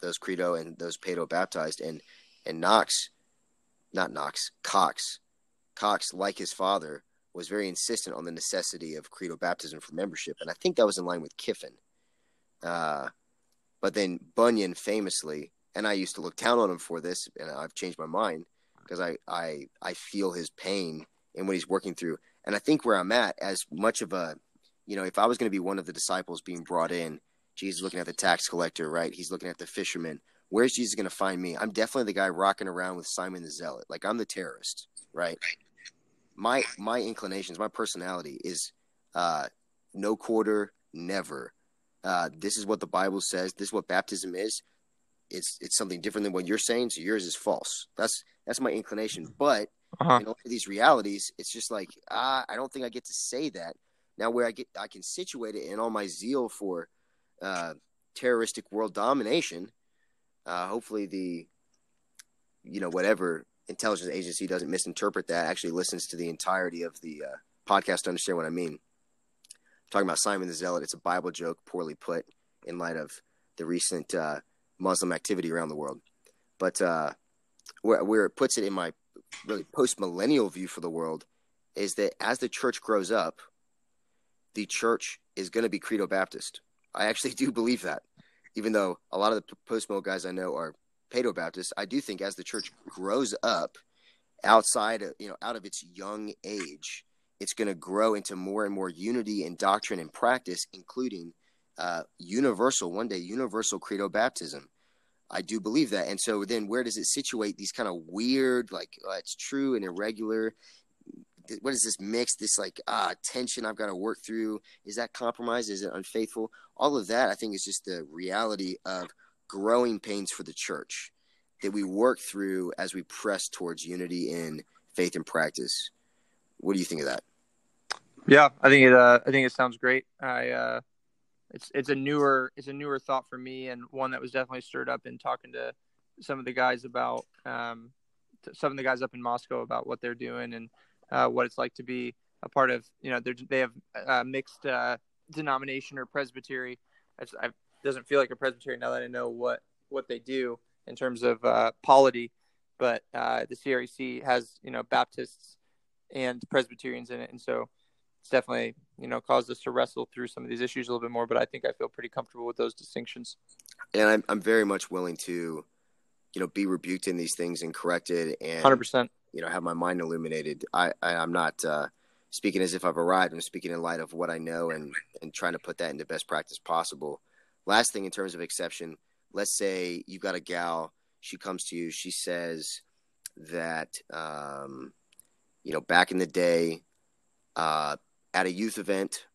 those credo and those Paedo baptized, and and Knox, not Knox, Cox, Cox, like his father, was very insistent on the necessity of credo baptism for membership, and I think that was in line with Kiffin. Uh, but then Bunyan famously, and I used to look down on him for this, and I've changed my mind because I I I feel his pain in what he's working through, and I think where I'm at, as much of a you know, if I was going to be one of the disciples being brought in, Jesus looking at the tax collector, right? He's looking at the fisherman. Where's Jesus going to find me? I'm definitely the guy rocking around with Simon the Zealot. Like I'm the terrorist, right? My my inclinations, my personality is uh, no quarter, never. Uh, this is what the Bible says. This is what baptism is. It's it's something different than what you're saying. So yours is false. That's that's my inclination. But Uh-huh. in all of these realities, it's just like ah, I don't think I get to say that. Now, where I get, I can situate it in all my zeal for uh, terroristic world domination. Uh, hopefully, the you know whatever intelligence agency doesn't misinterpret that. Actually, listens to the entirety of the uh, podcast to understand what I mean. I'm talking about Simon the Zealot. It's a Bible joke, poorly put, in light of the recent uh, Muslim activity around the world. But uh, where where it puts it in my really post millennial view for the world is that as the church grows up the church is going to be credo baptist. I actually do believe that. Even though a lot of the post mill guys i know are paedo baptist i do think as the church grows up outside of you know out of its young age it's going to grow into more and more unity in doctrine and practice including uh, universal one day universal credo baptism i do believe that and so then where does it situate these kind of weird like uh, it's true and irregular what is this mix? This like uh, tension I've got to work through. Is that compromise? Is it unfaithful? All of that, I think, is just the reality of growing pains for the church that we work through as we press towards unity in faith and practice. What do you think of that? Yeah, I think it. Uh, I think it sounds great. I. Uh, it's it's a newer it's a newer thought for me and one that was definitely stirred up in talking to some of the guys about um, some of the guys up in Moscow about what they're doing and uh, what it's like to be a part of. You know, they have uh, mixed uh, denomination or presbytery. It doesn't feel like a presbytery now that I know what what they do in terms of uh, polity, but uh, the CREC has you know Baptists and Presbyterians in it, and so it's definitely you know caused us to wrestle through some of these issues a little bit more. But I think I feel pretty comfortable with those distinctions. And I'm I'm very much willing to, you know, be rebuked in these things and corrected, and hundred percent, you know, have my mind illuminated. I, I am not uh, speaking as if I've arrived. I'm speaking in light of what I know and and trying to put that into best practice possible. Last thing in terms of exception, let's say you've got a gal, she comes to you, she says that, um, you know, back in the day, uh, at a youth event,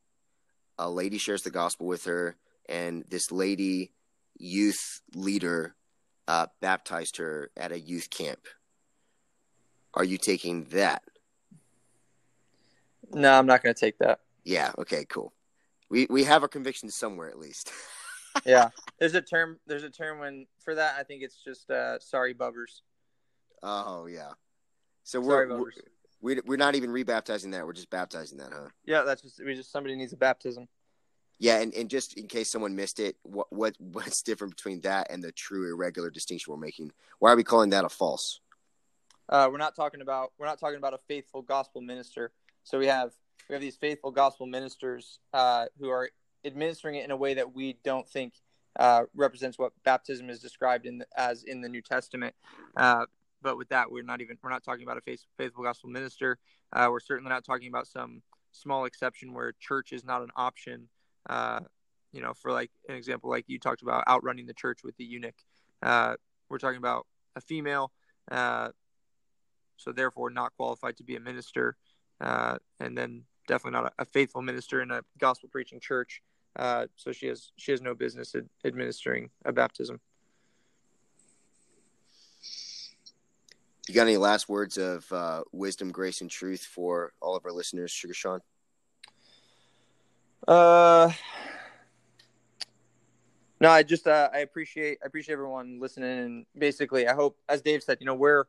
a lady shares the gospel with her, and this lady youth leader uh, baptized her at a youth camp. Are you taking that? No, I'm not going to take that. Yeah. Okay. Cool. We we have our convictions somewhere at least. yeah. There's a term. There's a term when for that. I think it's just uh, sorry bubbers. Oh yeah. So we're, we're we're we're not even rebaptizing that. We're just baptizing that, huh? Yeah, that's just we just somebody needs a baptism. Yeah, and, and just in case someone missed it, what what what's different between that and the true irregular distinction we're making? Why are we calling that a false? Uh, we're not talking about we're not talking about a faithful gospel minister. So we have we have these faithful gospel ministers uh, who are administering it in a way that we don't think uh, represents what baptism is described in the, as in the New Testament. But with that, we're not even we're not talking about a faith, faithful gospel minister. Uh, we're certainly not talking about some small exception where church is not an option. Uh, you know, for like an example, like you talked about outrunning the church with the eunuch. Uh, we're talking about a female, uh, so therefore not qualified to be a minister, uh, and then definitely not a, a, faithful minister in a gospel preaching church. Uh, so she has she has no business ad- administering a baptism. You got any last words of uh, wisdom, grace, and truth for all of our listeners, Sugar Sean? Uh, no, I just uh, I appreciate I appreciate everyone listening, and basically, I hope, as Dave said, you know, we're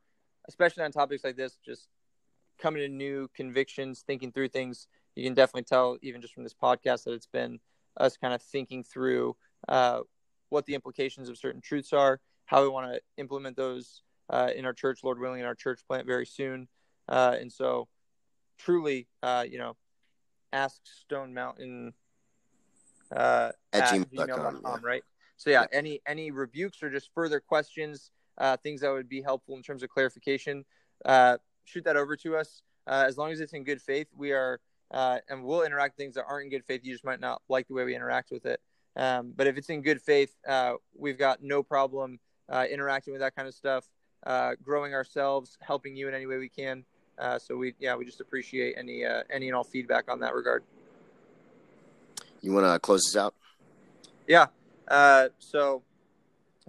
especially on topics like this, just coming to new convictions, thinking through things. You can definitely tell, even just from this podcast, that it's been us kind of thinking through uh, what the implications of certain truths are, how we want to implement those uh, in our church, Lord willing, in our church plant very soon. Uh, and so, truly, uh, you know, ask Stone Mountain uh, at, at gmail.com, yeah. right? So yeah, yeah, any any rebukes or just further questions, uh, things that would be helpful in terms of clarification, uh, shoot that over to us. Uh, as long as it's in good faith, we are uh, and we'll interact things that aren't in good faith. You just might not like the way we interact with it. Um, but if it's in good faith, uh, we've got no problem uh, interacting with that kind of stuff uh, growing ourselves, helping you in any way we can. Uh, so we, yeah, we just appreciate any, uh, any and all feedback on that regard. You want to close this out? Yeah. Uh, so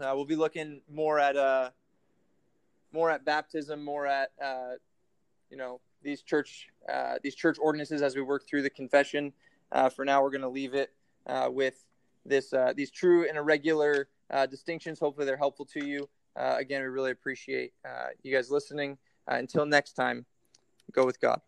uh, we'll be looking more at, uh, more at baptism, more at, uh, you know, these church, uh, these church ordinances as we work through the confession. Uh, for now, we're going to leave it uh, with this, uh, these true and irregular uh, distinctions. Hopefully, they're helpful to you. Uh, again, we really appreciate uh, you guys listening. Uh, until next time, go with God.